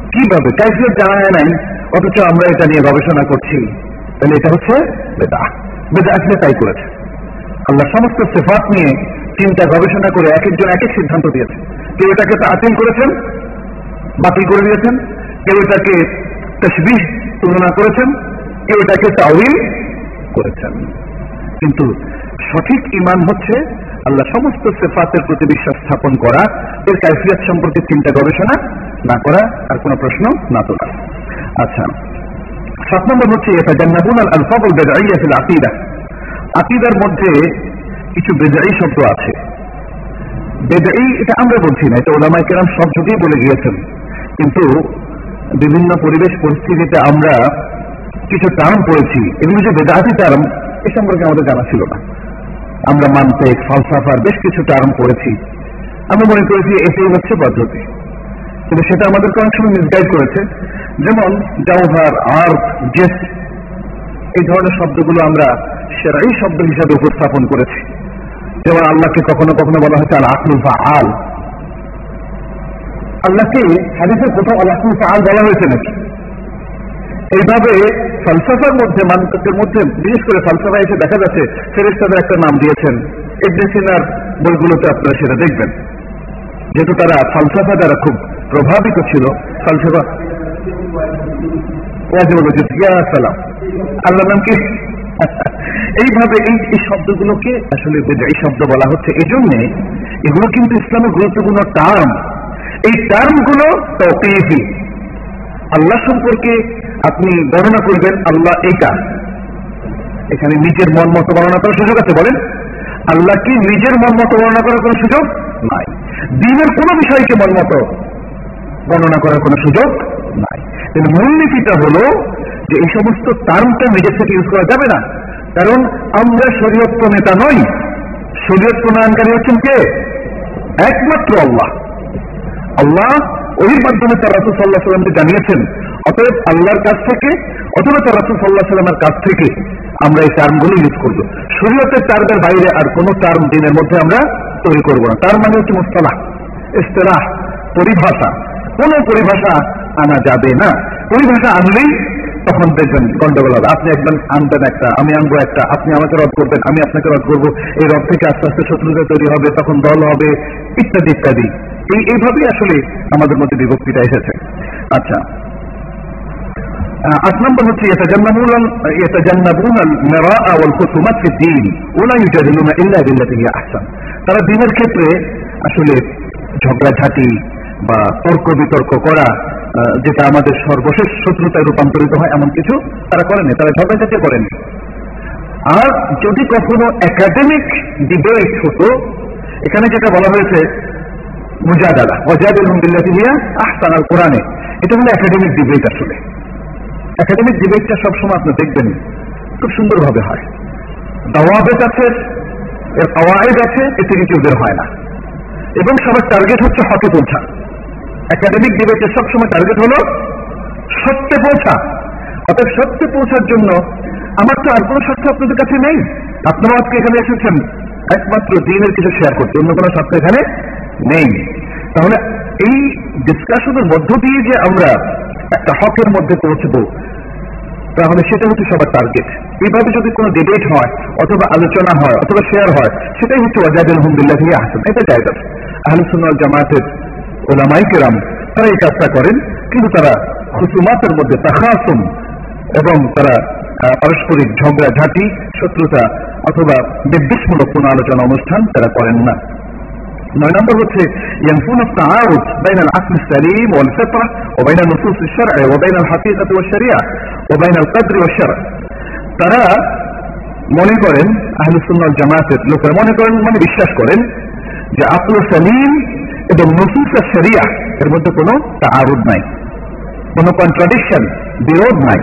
কীভাবে? কাইফিয়ত জানা যায় নাই, অথচ আমরা এটা নিয়ে গবেষণা করছি। তাহলে এটা হচ্ছে বেদা। বেদা আসলে তাই করেছে। আল্লাহ সমস্ত সেফাত নিয়ে চিন্তা গবেষণা করে এক একজন এক এক সিদ্ধান্ত দিয়েছে কেউ এটাকে তাতিল করেছেন, বাতিল করে দিয়েছেন। কেউ এটাকে তসবিহ তুলনা করেছেন এটাকে তাওয়িল করেছেন। কিন্তু সঠিক ইমান হচ্ছে আল্লাহ সমস্ত সেফাতের প্রতি বিশ্বাস স্থাপন করা, এর কাইফিয়াত সম্পর্কে চিন্তা গবেষণা না করা, আর কোনো প্রশ্ন না তোলা। আচ্ছা সাত নম্বর হচ্ছে এটা জান্নাবুন আল আলফাবুল বেদাইয়া ফিল আকিদা। আকিদার মধ্যে কিছু বেদাই শব্দ আছে। বেদাই, এটা আমরা বলছি না, এটা ওলামাই কেরাম সব যুগেই বলে গিয়েছেন। কিন্তু বিভিন্ন পরিবেশ পরিস্থিতিতে আমরা কিছু টার্ম পড়েছি, এগুলো যে বেদাহাতি টার্ম, এ সম্পর্কে আমাদের জানা ছিল না। আমরা মানতে ফালসাফার বেশ কিছু টার্ম পড়েছি। আমরা মনে করেছি এটাই হচ্ছে পদ্ধতি। কিন্তু সেটা আমাদেরকে অনেক সময় মিসগাইড করেছে। যেমন জাওহার আর্থ, জেস, এই ধরনের শব্দগুলো আমরা সেরাই শব্দ হিসাবে উপস্থাপন করেছি। যেমন আল্লাহকে কখনো কখনো বলা হয়েছে আল আকলুল আল আল্লাহকে হাদিসের কোথাও আল আল বলা হয়েছে নাকি? এইভাবে ফালসাফার মধ্যে মানুষের মধ্যে, বিশেষ করে ফালসাফা এসে দেখা যাচ্ছে ফেরেস্তাদের একটা নাম দিয়েছেন। এডেসিনার বইগুলোতে আপনারা সেটা দেখবেন। যেহেতু তারা ফালসাফা দ্বারা খুব প্রভাবিত ছিল ফালসাফা সালাম। আল্লাহ এইভাবে এই এই শব্দগুলোকে আসলে এই শব্দ বলা হচ্ছে এই জন্যে এগুলো কিন্তু ইসলামের গুরুত্বপূর্ণ টার্ম এই টার্মগুলো তৌকিফি। আল্লাহ সম্পর্কে আপনি বর্ণনা করবেন, আল্লাহ এইটা। এখানে নিজের মন মতো বর্ণনা করার সুযোগ আছে, বলেন। আল্লাহকে নিজের মন মতো বর্ণনা করার কোন সুযোগ নাই। দিনের কোন বিষয়কে মন মতো বর্ণনা করার কোন সুযোগ নাই। মূলনীতিটা হলো যে এই সমস্ত টার্মটা নিজের থেকে ইউজ করা যাবে না। কারণ আমরা শরীয়ত নেতা নই। শরীয়ত প্রণয়নকারী হচ্ছেন কে? একমাত্র আল্লাহ। আল্লাহ ওই মাধ্যমে তার রাসুল সাল্লাহ সাল্লামকে জানিয়েছেন, অতএব আল্লাহর কাছ থেকে, অথবা তার রাসুল সাল্লাহ সাল্লামের কাছ থেকে আমরা এই টার্মগুলো ইউজ করব। শরীয়তের টার্মের বাইরে আর কোনো টার্ম দিনের মধ্যে আমরা তৈরি করব না। তার মানে হচ্ছে মুস্তলাহ, ইস্তেলাহ, পরিভাষা। কোন পরিভাষা আনা যাবে না। পরিভাষা আনলেই তখন দেখবেন গন্ডগোল হবে। আপনি একজন আনবেন একটা, আমি আনব একটা, আপনি আমাকে রদ করবেন, আমি আপনাকে রদ করব। এই রদ থেকে আস্তে আস্তে শত্রুতা তৈরি হবে, তখন দল হবে, ইত্যাদি ইত্যাদি। এই, এইভাবেই আসলে আমাদের মধ্যে বিভক্তিটা এসেছে। আচ্ছা। আট নম্বর হচ্ছে তারা দিনের ক্ষেত্রে আসলে ঝগড়াঝাটি বা তর্ক বিতর্ক করা যেটা আমাদের সর্বশেষ শত্রুতায় রূপান্তরিত হয়, এমন কিছু তারা করেনি তারা ঝগড়াঝাটি করেনি আর যদি কখনো একাডেমিক ডিবেট হতো, এখানে যেটা বলা হয়েছে মুজাদালা। ওজাদুল হামদুল্লাহ নিয়ে আহসান আল কোরআনে এটা হলো একাডেমিক ডিবেট আসলে। একাডেমিক ডিবেটটা সবসময় আপনি দেখবেন, খুব সুন্দরভাবে হয়। দাওয়াবেদ আছে, এর আওয়ায়েদ আছে এ থেকে কেউ বের হয় না। এবং সবার টার্গেট হচ্ছে হকে পৌঁছা। একাডেমিক ডিবেটের সবসময় টার্গেট হলো সত্যে পৌঁছা। অর্থাৎ সত্যে পৌঁছার জন্য আমার তো আর কোনো স্বার্থ আপনাদের কাছে নেই। আপনারা আজকে এখানে এসেছেন। একমাত্র দিনের কিছু শেয়ার করতে। অন্য কোনো স্বার্থ এখানে নেই। তাহলে এই ডিসকাশনের মধ্য দিয়ে যে আমরা একটা হকের মধ্যে পৌঁছব, তাহলে সেটা হচ্ছে সবার টার্গেট এইভাবে যদি কোনো ডিবেট হয়, অথবা আলোচনা হয়, অথবা শেয়ার হয়, সেটাই হচ্ছে ওয়াজাদ আলহামদুল্লাহ থেকে আসেন এটা জায়গা। আহলুসুল জামাতের ওলামাই কেরাম তারা এই কাজটা করেন, কিন্তু তারা খুসুমাতের মধ্যে তাহাসুম এবং তারা পারস্পরিক ঝগড়া ঝাঁটি শত্রুতা অথবা বিদ্বেষমূলক কোন আলোচনা অনুষ্ঠান তারা করেন না নয় নম্বর হচ্ছে ينفون التعارض بين العقل السليم والفطرة وبين النصوص الشرع وبين الحقيقة والشريعة وبين القدر والشرع তারা মনে করেন আহলুসুল্লাহ জামাতের লোকেরা মনে করেন মানে বিশ্বাস করেন যে আকল সালিম এবং নসুস শরিয়া এর মধ্যে কোনো তাআরুদ নাই কোনো কন্ট্রাডিকশন বিরোধ নাই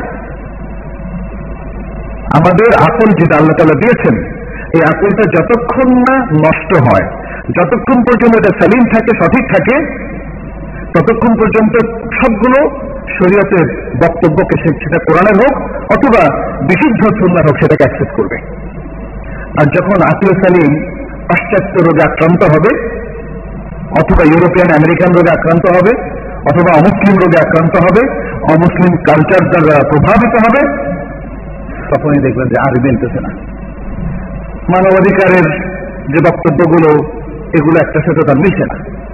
আমাদের আকল যেটা আল্লাহ তালা দিয়েছেন, এই আকলটা যতক্ষণ না নষ্ট হয়, যতক্ষণ পর্যন্ত এটা সালিম থাকে, সঠিক থাকে, ততক্ষণ পর্যন্ত সবগুলো শরীয়তের বক্তব্যকে সেটা কোরআনের হোক অথবা বিশুদ্ধ সন্ন্যার হোক সেটাকে অ্যাক্সেস করবে। আর যখন আকল সালিম পাশ্চাত্য রোগে আক্রান্ত হবে, অথবা ইউরোপিয়ান আমেরিকান রোগে আক্রান্ত হবে, অথবা অমুসলিম রোগে আক্রান্ত হবে, অমুসলিম কালচার দ্বারা প্রভাবিত হবে তখনই দেখবেন যে আর মিলতেছে না। মানবাধিকারের যে বক্তব্যগুলো, এগুলো একটা সাথে তার মিলছে না।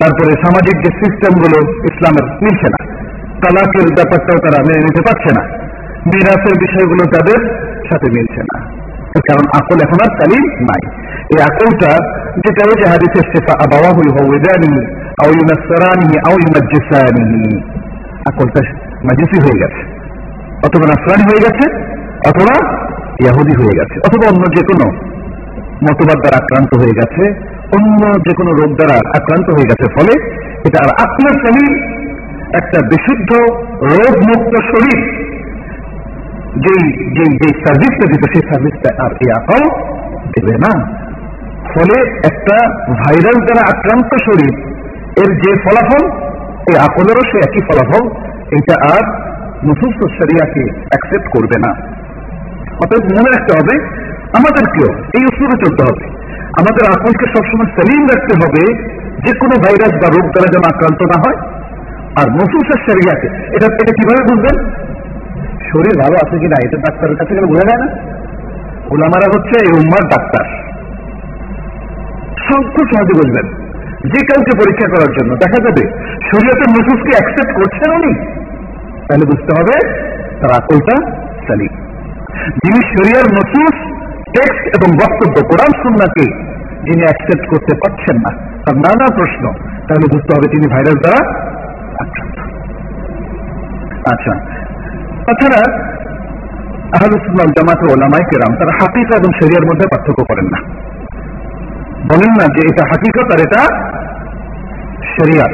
তারপরে সামাজিক যে সিস্টেমগুলো ইসলামের মিলছে না। তালাকের ব্যাপারটাও তারা মেনে নিতে পারছে না। মিরাসের বিষয়গুলো তাদের সাথে মিলছে না। কারণ আকল এখন আর সালিম নাই। এই আকলটা যেটা ওই যে হাদিসে শেফা আবাওয়াহুল হওয়ানি আও ইউনাসরানি আও ইউনাজ্জিসানি আকলটা মাজিসি হয়ে গেছে। অথবা নাসরানি হয়ে গেছে, অথবা ইয়াহুদি হয়ে গেছে, অথবা অন্য যে কোনো মতবাদ দ্বারা আক্রান্ত হয়ে গেছে, অন্য যে কোনো রোগ দ্বারা আক্রান্ত হয়ে গেছে, ফলে এটা আর আপনার শরীর, একটা বিশুদ্ধ রোগ মুক্ত শরীর, যেই যেই যে সার্ভিসটা দিত, সেই সার্ভিসটা আর এই আকাল দেবে না। ফলে একটা ভাইরাস দ্বারা আক্রান্ত শরীর, এর যে ফলাফল, এই আকলেরও সে একই ফলাফল এটা আর নসুস্থ শরিয়াকে অ্যাকসেপ্ট করবে না। অতএব মনে রাখতে হবে, আমাদেরকেও এই উৎসবে চলতে হবে। আমাদের আকলকে সবসময় সেলিম রাখতে হবে, যে কোনো ভাইরাস বা রোগ দ্বারা যেন আক্রান্ত না হয়। আর নসুসের শরিয়াকে, এটা এটা কীভাবে বুঝবেন? শরীর ভালো আছে কিনা, এটা ডাক্তারের কাছে গেলে বোঝা যায় না। ওলামারা হচ্ছে এই উম্মার ডাক্তার। খুব সহজে বুঝবেন। যে কাউকে পরীক্ষা করার জন্য। দেখা যাবে শরীয়তের নসুসকে অ্যাকসেপ্ট করছেন উনি। তাহলে বুঝতে হবে তার আকলটা সালিম যিনি শরিয়ার নসুস, টেক্সট এবং বক্তব্য, কোরআন সুন্নাকে যিনি অ্যাকসেপ্ট করতে পারছেন না, তার নানা প্রশ্ন, তাহলে বুঝতে হবে তিনি ভাইরাস দ্বারা আক্রান্ত। আচ্ছা। তাছাড়া আহলুসুল্লাম জামাতে ওলামাই কেরাম, তারা হাকিকা এবং শরিয়ার মধ্যে পার্থক্য করেন না। বলেন না যে এটা হাকিকত আর এটা শরিয়াত।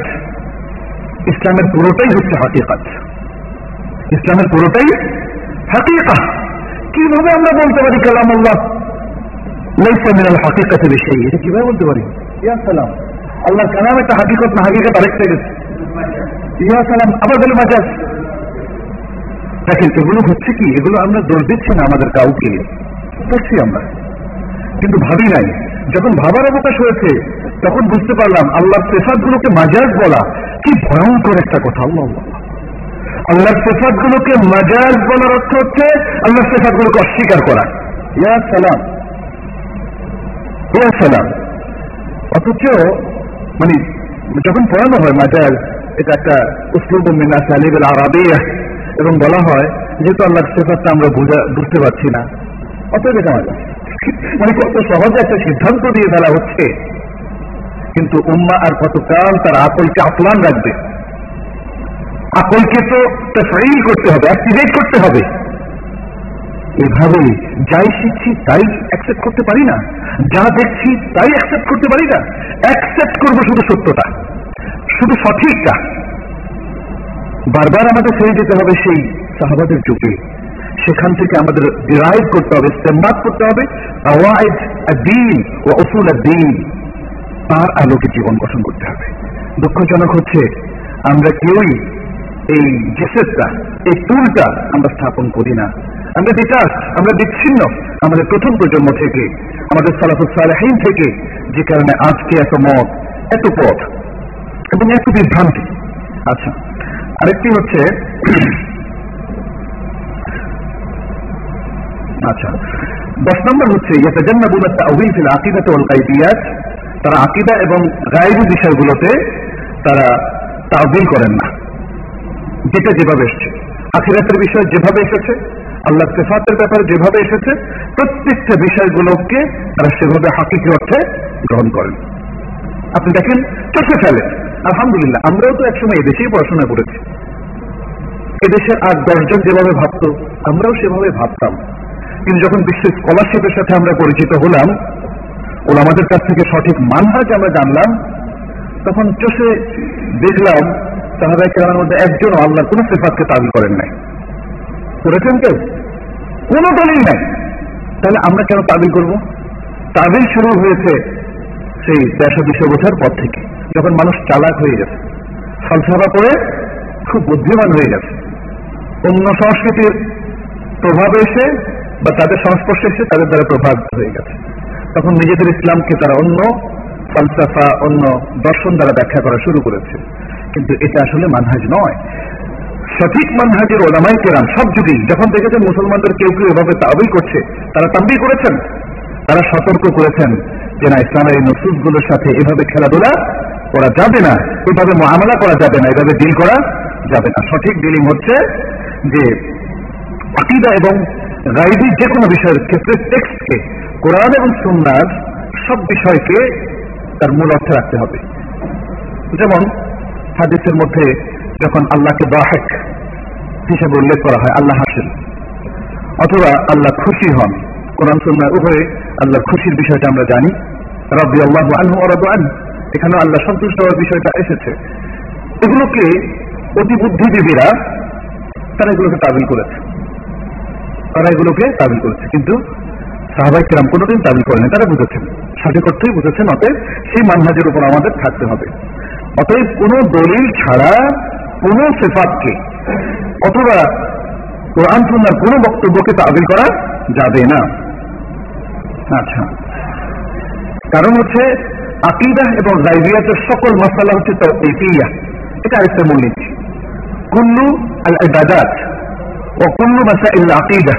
ইসলামের পুরোটাই হচ্ছে হাকিকত। ইসলামের পুরোটাই হাকিকা। কীভাবে আমরা বলতে পারি কালাম আল্লাহ লাইসা মিনাল হাকিকাতে বেশি এটা কীভাবে বলতে পারি? ইয়া সালাম। আল্লাহ একটা হাকিকত না, হাকিকত আরেকটা গেছে। ইয়া সালাম। আবার বলে মাজাজ দেখেন, এগুলো হচ্ছে কি? এগুলো আমরা দোষ দিচ্ছি না আমাদের কাউকে। করছি আমরা। কিন্তু ভাবি নাই। যখন ভাবার অবকাশ হয়েছে, তখন বুঝতে পারলাম আল্লাহর সেফাত গুলোকে মাজাজ বলা কি ভয়ঙ্কর একটা কথা। আল্লাহ। আল্লাহর সেফাত গুলোকে মাজাজ বলার অর্থ হচ্ছে আল্লাহর সেফাত গুলোকে অস্বীকার করা। ইয়া সালাম। ইয়া সালাম। অথচ মানে যখন পড়ানো হয় মাজাজ, এটা একটা উসলুব মিনা সালিব আরাবিয়া এবং বলা হয় যেহেতু আল্লাহর সেফাতটা আমরা বুঝতে পারছি না। অতএব এটা মাজাজ। মানে কত সহজে একটা সিদ্ধান্ত দিয়ে ফেলা হচ্ছে। কিন্তু উম্মা আর কতকাল তার আকলকে আপলান রাখবে? আকলকে তো তফাইল করতে হবে, অ্যাক্টিভেট করতে হবে। এভাবে যাই শিখছি, তাই অ্যাকসেপ্ট করতে পারি না। যা দেখছি, তাই অ্যাকসেপ্ট করতে পারি না। অ্যাকসেপ্ট করব শুধু সত্যটা, শুধু সঠিকটা। বারবার আমাদের ফিরে যেতে হবে সেই সাহাবাদের যুগে। সেখান থেকে আমাদের ডিরাইভ করতে হবে ইস্তেমাদ করতে হবে আওয়াইদ দিন ও অসুল দিন তার আলোকে জীবন গঠন করতে হবে। দুঃখজনক হচ্ছে, আমরা কেউই এই জেসেসটা এই টুলটা আমরা স্থাপন করি না। আমরা বিকাশ আমরা বিচ্ছিন্ন আমাদের প্রথম প্রজন্ম থেকে, আমাদের সালাফুল সালেহীন থেকে, যে কারণে আজকে এত মত, এত পথ এবং এত বিভ্রান্তি। আচ্ছা আরেকটি হচ্ছে আচ্ছা দশ নম্বর হচ্ছে তারা আকিদা এবং গায়বী বিষয়গুলোতে তারা তাওবিল করেন না। যেটা যেভাবে এসছে। আখিরাতের বিষয় যেভাবে এসেছে আল্লাহ সেফাতের ব্যাপারে যেভাবে এসেছে, প্রত্যেকটা বিষয়গুলোকে তারা সেভাবে হাকিকি অর্থে গ্রহণ করেন। আপনি দেখেন, চোখে ফেলেন আলহামদুলিল্লাহ, আমরাও তো একসময় এদেশেই পড়াশোনা করেছি। এদেশের আর দশজন যেভাবে ভাবত, আমরাও সেভাবে ভাবতাম। কিন্তু যখন বিশ্ব স্কলারশিপের সাথে আমরা পরিচিত হলাম, ওরা আমাদের কাছ থেকে সঠিক মানহাজ আমরা জানলাম, তখন চষে দেখলাম সাহাবাই কেরামের মধ্যে একজন আল্লাহ কোন সেফাতকে দাবি করেন নাই। করেছেন কেউ? কোন দলই নাই। তাহলে আমরা কেন তাবিল করব? তাবিল শুরু হয়েছে সেই দেড়শো দুশো বছর পর থেকে, যখন মানুষ চালাক হয়ে গেছে, ফলসফা করে খুব বুদ্ধিমান হয়ে গেছে। অন্য সংস্কৃতির প্রভাব এসে বা তাদের সংস্পর্শে এসে তাদের দ্বারা প্রভাবিত হয়ে গেছে। তখন নিজেদের ইসলামকে তারা অন্য ফলসাফা, অন্য দর্শন দ্বারা ব্যাখ্যা করা শুরু করেছে। কিন্তু এটা আসলে মানহাজ নয়। সঠিক মানহাজের ওলামাই কেরাম সব যুগেই যখন দেখেছেন মুসলমানদের কেউ কেউ এভাবে তাবিল করছে, তারা তাম্বি করেছেন, তারা সতর্ক করেছেন যে না, ইসলামের এই নসুসগুলোর সাথে এভাবে খেলাধুলা করা যাবে না, এভাবে মহামলা করা যাবে না, এভাবে ডিল করা যাবে না। সঠিক ডিলিং হচ্ছে যে আকিদা এবং গাইবি যে কোনো বিষয়ের ক্ষেত্রে টেক্সটকে, কোরআন এবং সুন্নার সব বিষয়কে তার মূল অর্থে রাখতে হবে। যেমন হাদিসের মধ্যে যখন আল্লাহকে বাহেক হিসেবে উল্লেখ করা হয়, আল্লাহ হাসিল। অথবা আল্লাহ খুশি হন। কোরআন সুন্নার উভয়ে আল্লাহ খুশির বিষয়টা আমরা জানি। রব্বি আল্লাহ আনহু অরব আন এখানে আল্লাহ সন্তুষ্ট হওয়ার বিষয়টা এসেছে। এগুলোকে অতি বুদ্ধিজীবীরা তারা এগুলোকে তাবিল করেছে। তারা এগুলোকে তাবিল করেছে। কিন্তু সাহাবাই কিরাম কোনোদিন তাবিল করেনি। তারা বুঝেছেন। সঠিক অর্থই বুঝেছেন, অতএব সেই মানহাজের উপর আমাদের থাকতে হবে। অতএব কোন দলিল ছাড়া কোন সেফাতকে, অথবা কোরআন সুন্নার কোন বক্তব্যকে তাবিল করা যাবে না। আচ্ছা। কারণ হচ্ছে আকিদা এবং রাইবিয়াতের সকল মশালা হচ্ছে তৌকিফিয়া এটা আরেকটা মূলনীতি কুল্লু আল ইবাদাত ও কুল্লু মাসাইল আকিদা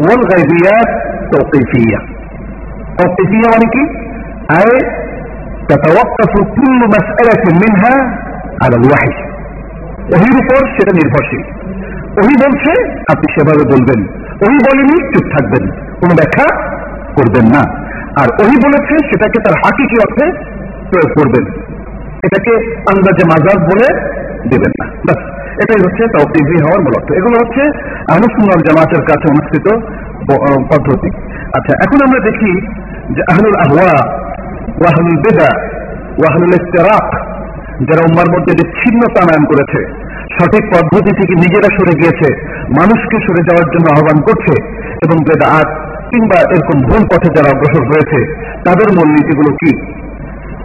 ওয়াল গাইবিয়াত তৌকিফিয়া তৌকিফিয়া মানে কি? আয় تتوقف كل مسألة منها على الوحي ওহির উপর সেটা নির্ভরশীল ওহি বলছে আপনি সেভাবে বলবেন ওহি বলেনি চুপ থাকবেন কোনো ব্যাখ্যা করবেন না আর ওহি বলেছে সেটাকে তার হাকিকি অর্থে প্রয়োগ করবেন এটাকে আন্দাজে মাজাজ বলে দেবেন না বাস এটাই হচ্ছে তৌকিফি হওয়ার মূল অর্থ এগুলো হচ্ছে আহমদুল্লাহ জামাতের কাছে অনুষ্ঠিত পদ্ধতি আচ্ছা এখন আমরা দেখি যে আহলুল আহওয়া ওয়াহলুল বেদা ওয়াহলুল ইস্তেরাক, যারা উম্মার মধ্যে বিচ্ছিন্নতা আনয়ন করেছে, সঠিক পদ্ধতি থেকে নিজেরা সরে গিয়েছে, মানুষকে সরে যাওয়ার জন্য আহ্বান করছে এবং বেদাত কিংবা এরকম ভুল পথে যারা অগ্রসর হয়েছে, তাদের মূলনীতিগুলো কি?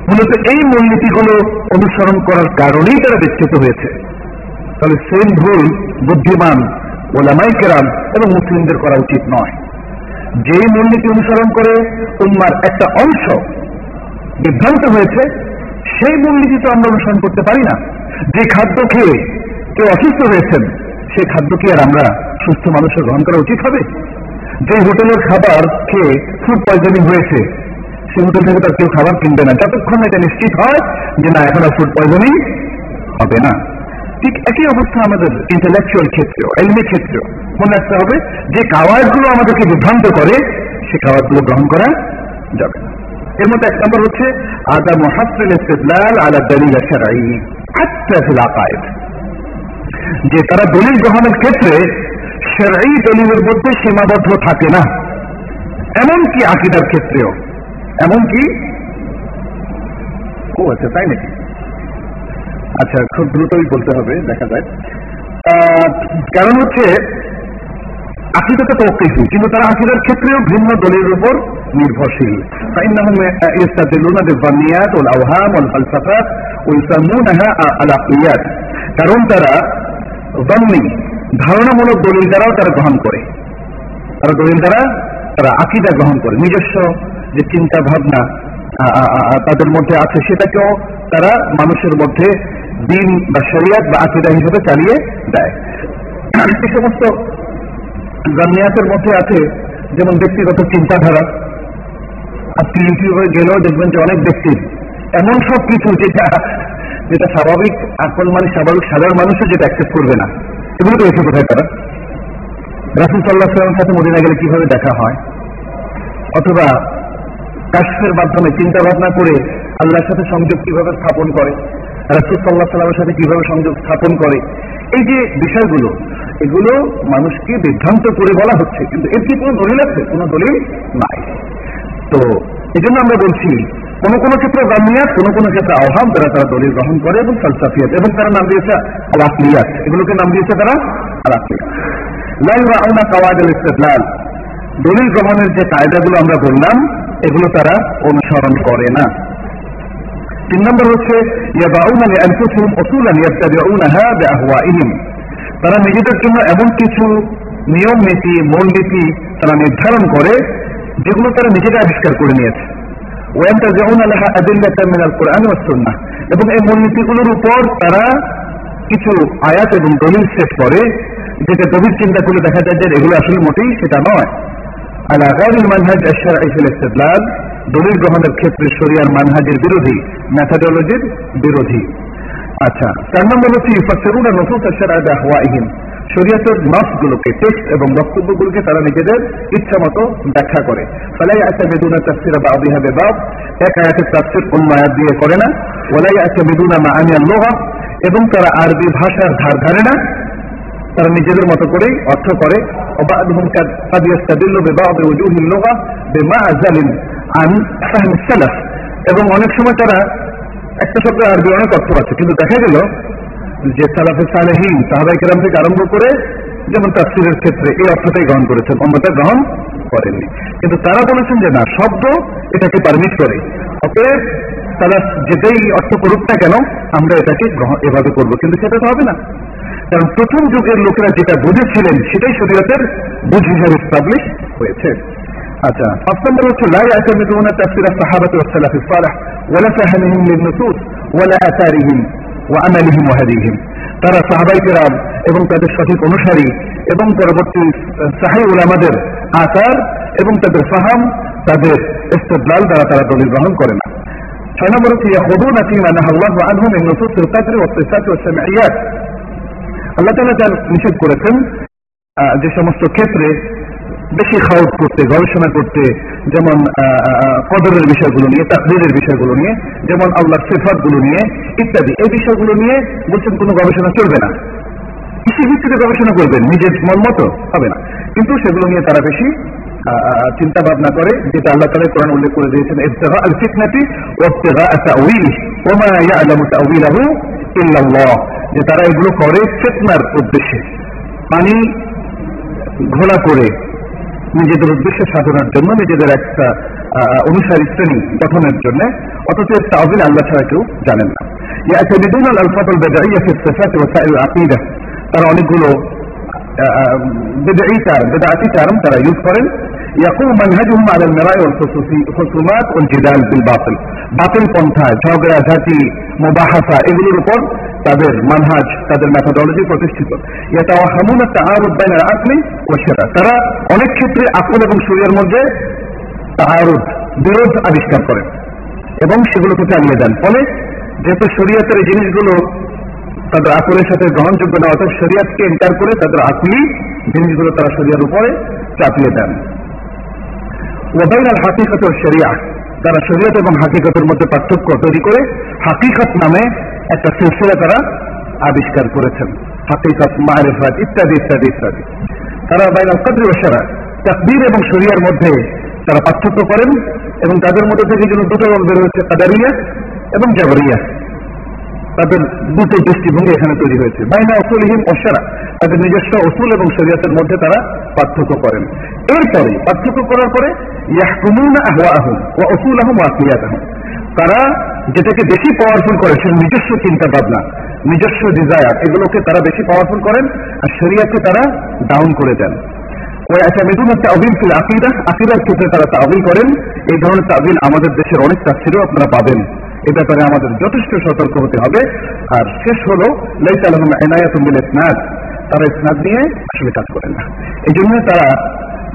মূলত এই মূলনীতিগুলো অনুসরণ করার কারণেই তারা বিচ্ছিত হয়েছে। তাহলে সেম ভুল বুদ্ধিমান ওলামাই কেরাম এবং মুসলিমদের করা উচিত নয়। যে মূলনীতি অনুসরণ করে উম্মার একটা অংশ বিভ্রান্ত হয়েছে, সেই মূলনীতি তো আমরা অনুসরণ করতে পারি না। যে খাদ্য খেয়ে কেউ অসুস্থ হয়েছেন সেই খাদ্য কি আর আমরা সুস্থ মানুষের গ্রহণ করা উচিত হবে? যে হোটেলের খাবার খেয়ে ফুড পয়জনিং হয়েছে সেই হোটেল থেকে তার কেউ খাবার কিনবে না। যতক্ষণ এটা নিশ্চিত হয় যে না, এখন আর ফুড পয়জনিং হবে না। ঠিক একই অবস্থা আমাদের ইন্টেলেকচুয়াল ক্ষেত্রেও এলমি ক্ষেত্রেও মনে রাখতে হবে। যে খাবারগুলো আমাদেরকে বিভ্রান্ত করে, সে খাবারগুলো গ্রহণ করা যাবে না। এর মধ্যে এক নম্বর হচ্ছে আদা মহাসিল ইস্তেদলাল আলা দলিল শারঈ হাত্তা ফিল আকায়েদ। যে তারা দলিল গ্রহণের ক্ষেত্রে সেরাই দলিলের মধ্যে সীমাবদ্ধ থাকে না। এমনকি আকিদার ক্ষেত্রেও। এমনকি ও আচ্ছা তাই নাকি? আচ্ছা খুব দ্রুতই বলতে হবে, দেখা যায় কারণ হচ্ছে আকিদাতে তৌকিফি কিন্তু তারা আকিদার ক্ষেত্রেও ভিন্ন দলের উপর নির্ভরশীল। কারণ তারা দমনি ধারণামূলক দলিল দ্বারাও তারা গ্রহণ করে। তারা দলিল দ্বারা তারা আকিদা গ্রহণ করে। নিজস্ব যে চিন্তা ভাবনা তাদের মধ্যে আছে, সেটাকেও তারা মানুষের মধ্যে দিন বা শরিয়াত বা আকিদা হিসেবে চালিয়ে দেয়। এই সমস্ত জামিয়াতের মধ্যে আছে যেমন ব্যক্তিগত চিন্তাধারা। আপনি ইউটিউবে গেলেও দেখবেন যে অনেক ব্যক্তির এমন সব কিছু যেটা যেটা স্বাভাবিক, এখন মানে স্বাভাবিক সাধারণ মানুষও যেটা অ্যাকসেপ্ট করবে না। এগুলো এসে কোথায় তারা? রাসুল সাল্লাহ সাল্লামের সাথে মদিনা গেলে কীভাবে দেখা হয়? অথবা কাশ্মের মাধ্যমে চিন্তা ভাবনা করে আল্লাহর সাথে সংযোগ কীভাবে স্থাপন করে? রাসুল সাল্লাহ সাল্লামের সাথে কীভাবে সংযোগ স্থাপন করে? এই যে বিষয়গুলো, এগুলো মানুষকে বিভ্রান্ত করে বলা হচ্ছে, কিন্তু এর কি কোনো দলিল আছে? কোনো দলিল নাই। তো এই জন্য আমরা বলছি, কোন কোন ক্ষেত্রে জামিয়াত কোন কোন ক্ষেত্রে আহ্বান তারা তারা দলিল গ্রহণ করে এবং ফলসাফিয়াত, এবং তারা নাম দিয়েছে আলাকলিয়াত এগুলোকে নাম দিয়েছে তারা আলাকলিয়াত রাউনা কাওয়াদ ইস্তেদলাল। দলিল গ্রহণের যে কায়দাগুলো আমরা বললাম, এগুলো তারা অনুসরণ করে না। তিন নম্বর হচ্ছে তারা নিজেদের জন্য এমন কিছু নিয়ম, নীতি, মূলনীতি তারা নির্ধারণ করে, যেগুলো তারা নিজেরা আবিষ্কার করে নিয়েছে। এবং এই মূলনীতিগুলোর উপর তারা কিছু আয়াত এবং দলিল সেট করে, যেটা গভীর চিন্তা করলে দেখা যায় যে এগুলো আসলে মোটেই সেটা নয়। আর আগামী মানহাজ আশার ইসলাম দলিল গ্রহণের ক্ষেত্রে শরিয়ার মানহাজের বিরোধী ম্যাথাডোলজির বিরোধী। আচ্ছা চার নম্বর হচ্ছে ইউফাসেরুনা নফুস আশারাদা হওয়াইহীন শরিয়াতের নসগুলোকে টেস্ট এবং বক্তব্যগুলোকে তারা নিজেদের ইচ্ছা মতো ব্যাখ্যা করে। ফলাই আচ্ছা মেদুনা তাফসিরা বা অবিহাবে বাপ এক আয়াতের তাফসির অন্য আয়াত দিয়ে করে না। ওলাই আচ্ছা মেদুনা মা আমিয়া লোহা এবং তারা আরবি ভাষার ধার ধারে না। তারা নিজেদের মতো করেই অর্থ করে। অবাধ হুমকার কাদিয়াস্তাদিল্ল বেবা অবে উজুহিল্লোহা বেমা আজালিন আন ফাহম সালাফ। এবং অনেক সময় তারা একটা শব্দ আরবি অনেক অর্থ পাচ্ছে। কিন্তু দেখা গেল যে সালাফে সালেহীন সাহাবাই কেরাম থেকে আরম্ভ করে যেমন তাফসিরের ক্ষেত্রে এই অর্থটাই গ্রহণ করেছেন, অন্যটা গ্রহণ করেননি। কিন্তু তারা বলেছেন যে না, শব্দ এটাকে পারমিট করে। অতএব তারা যেটাই অর্থ করুক না কেন, আমরা এটাকে গ্রহণ এভাবে করব। কিন্তু সেটা তো হবে না। কারণ প্রথম যুগের লোকেরা যেটা বুঝেছিলেন, সেটাই শরীয়তের বুঝ হিসাবে স্টাবলিশ হয়েছে। আচ্ছা পাঁচ নম্বর হচ্ছে لا يعتمدون تفسير الصحابة والسلف الصالح ولا فهمهم للنصوص ولا آثارهم وعملهم وهديهم তারা সাহাবাই কেরাম এবং তাদের সঠিক অনুসারী এবং পরবর্তী সাহাই উলামাদের আচার এবং তাদের ফাহাম তাদের ইস্তদলাল দ্বারা তারা দলিল গ্রহণ করে না ছয় নম্বর হচ্ছে يخوضون فيما نهى الله عنه من نصوص القدر والصفات والسمعيات আল্লাহ তালা তার নিষেধ করেছেন আহ, যে সমস্ত ক্ষেত্রে বেশি খাওয়াত করতে, গবেষণা করতে, যেমন কদরের বিষয়গুলো নিয়ে, তাকদিরের বিষয়গুলো নিয়ে, যেমন আল্লাহর সিফাতগুলো নিয়ে, ইত্যাদি। এই বিষয়গুলো নিয়ে বলছেন, কোনো গবেষণা চলবে না। কৃষি ভিত্তিতে গবেষণা করবেন, নিজের মন মতো হবে না। কিন্তু সেগুলো নিয়ে তারা বেশি চিন্তা ভাবনা করে, যেটা আল্লাহ তালা কোরআন উল্লেখ করে দিয়েছেন ইবতিগা আল ফিতনাতি ওয়াবতিগা তাউইল ওমা ইয়ালামু তাউইলাহু ইল্লাল্লাহ। যে তারা এগুলো করে ফিতনার উদ্দেশ্যে। পানি ঘোলা করে নিজেদের উদ্দেশ্য সাধনার জন্য, নিজেদের একটা অনুসারী শ্রেণি গঠনের জন্য, অথচ তাহবিল আল্লাহ ছাড়া কেউ জানেন না। ইয়াতেমিদুন আল আলফাতুল বেদাইয়া ফি সিফাত ওয়া সাইল আকীদা। তারা অনেকগুলো বেদাই টার্ম বেদাতি টার্ম তারা ইউজ করেন। يقوم منهجهم على المراء والخصومات والجدال بالباطل বাতিল পন্থায় ঝগড়া ঝাঁটি মুবাহাসা এগুলোর উপর তাদের মানহাজ তাদের মেথোডোলজি প্রতিষ্ঠিত ইয়াতাওয়াহামুন তাআরুদ বাইনা আকলি ওয়া শারা তারা অনেক ক্ষেত্রে আকল এবং শরীরের মধ্যে তাআরুদ বিরোধ আবিষ্কার করেন এবং সেগুলোকে চালিয়ে দেন ফলে যেহেতু শরীয়তের এই জিনিসগুলো তাদের আকলের সাথে গ্রহণযোগ্য না অর্থাৎ শরিয়াতকে এন্টার করে তাদের আকলি জিনিসগুলো তারা শরিয়ার উপরে চাপিয়ে দেন ওবাইন আল হাকিকত ও শরিয়া তারা শরীয়ত এবং হাকিকতের মধ্যে পার্থক্য তৈরি করে হাকিকত নামে একটা সিলসিলা তারা আবিষ্কার করেছেন। হাকিকত, মারেফাত, ইত্যাদি ইত্যাদি ইত্যাদি। তারা বাইনাল কাদরি ও সারা তাকবীর এবং শরিয়ার মধ্যে তারা পার্থক্য করেন এবং তাদের মধ্যে থেকে যেন দুটো রং বের কাদারিয়া এবং জাবরিয়া তাদের দুটো দৃষ্টিভঙ্গি এখানে তৈরি হয়েছে। বাইনা অসুলহীন অসারা তাদের নিজস্ব অসুল এবং শরীয়তের মধ্যে তারা পার্থক্য করেন। এরপরে পার্থক্য করার পরে তারা যেটাকে বেশি পাওয়ারফুল করে সে নিজস্ব চিন্তা ভাবনা, নিজস্ব ডিজায়ার এগুলোকে তারা বেশি পাওয়ারফুল করেন আর শরিয়াকে তারা ডাউন করে দেন। ওই আচামিদুন তাবিল ফিল আকিদা, আকিদার ক্ষেত্রে তারা তাবিল করেন। এই ধরনের তাবিল আমাদের দেশের অনেক তাফসিরও আপনারা পাবেন। এ ব্যাপারে আমাদের যথেষ্ট সতর্ক হতে হবে। আর শেষ হলো লাইসালাম এনায়াতুল ইসনাদ। তারা ইসনাদ নিয়ে আসলে কাজ করেন না। এই জন্য তারা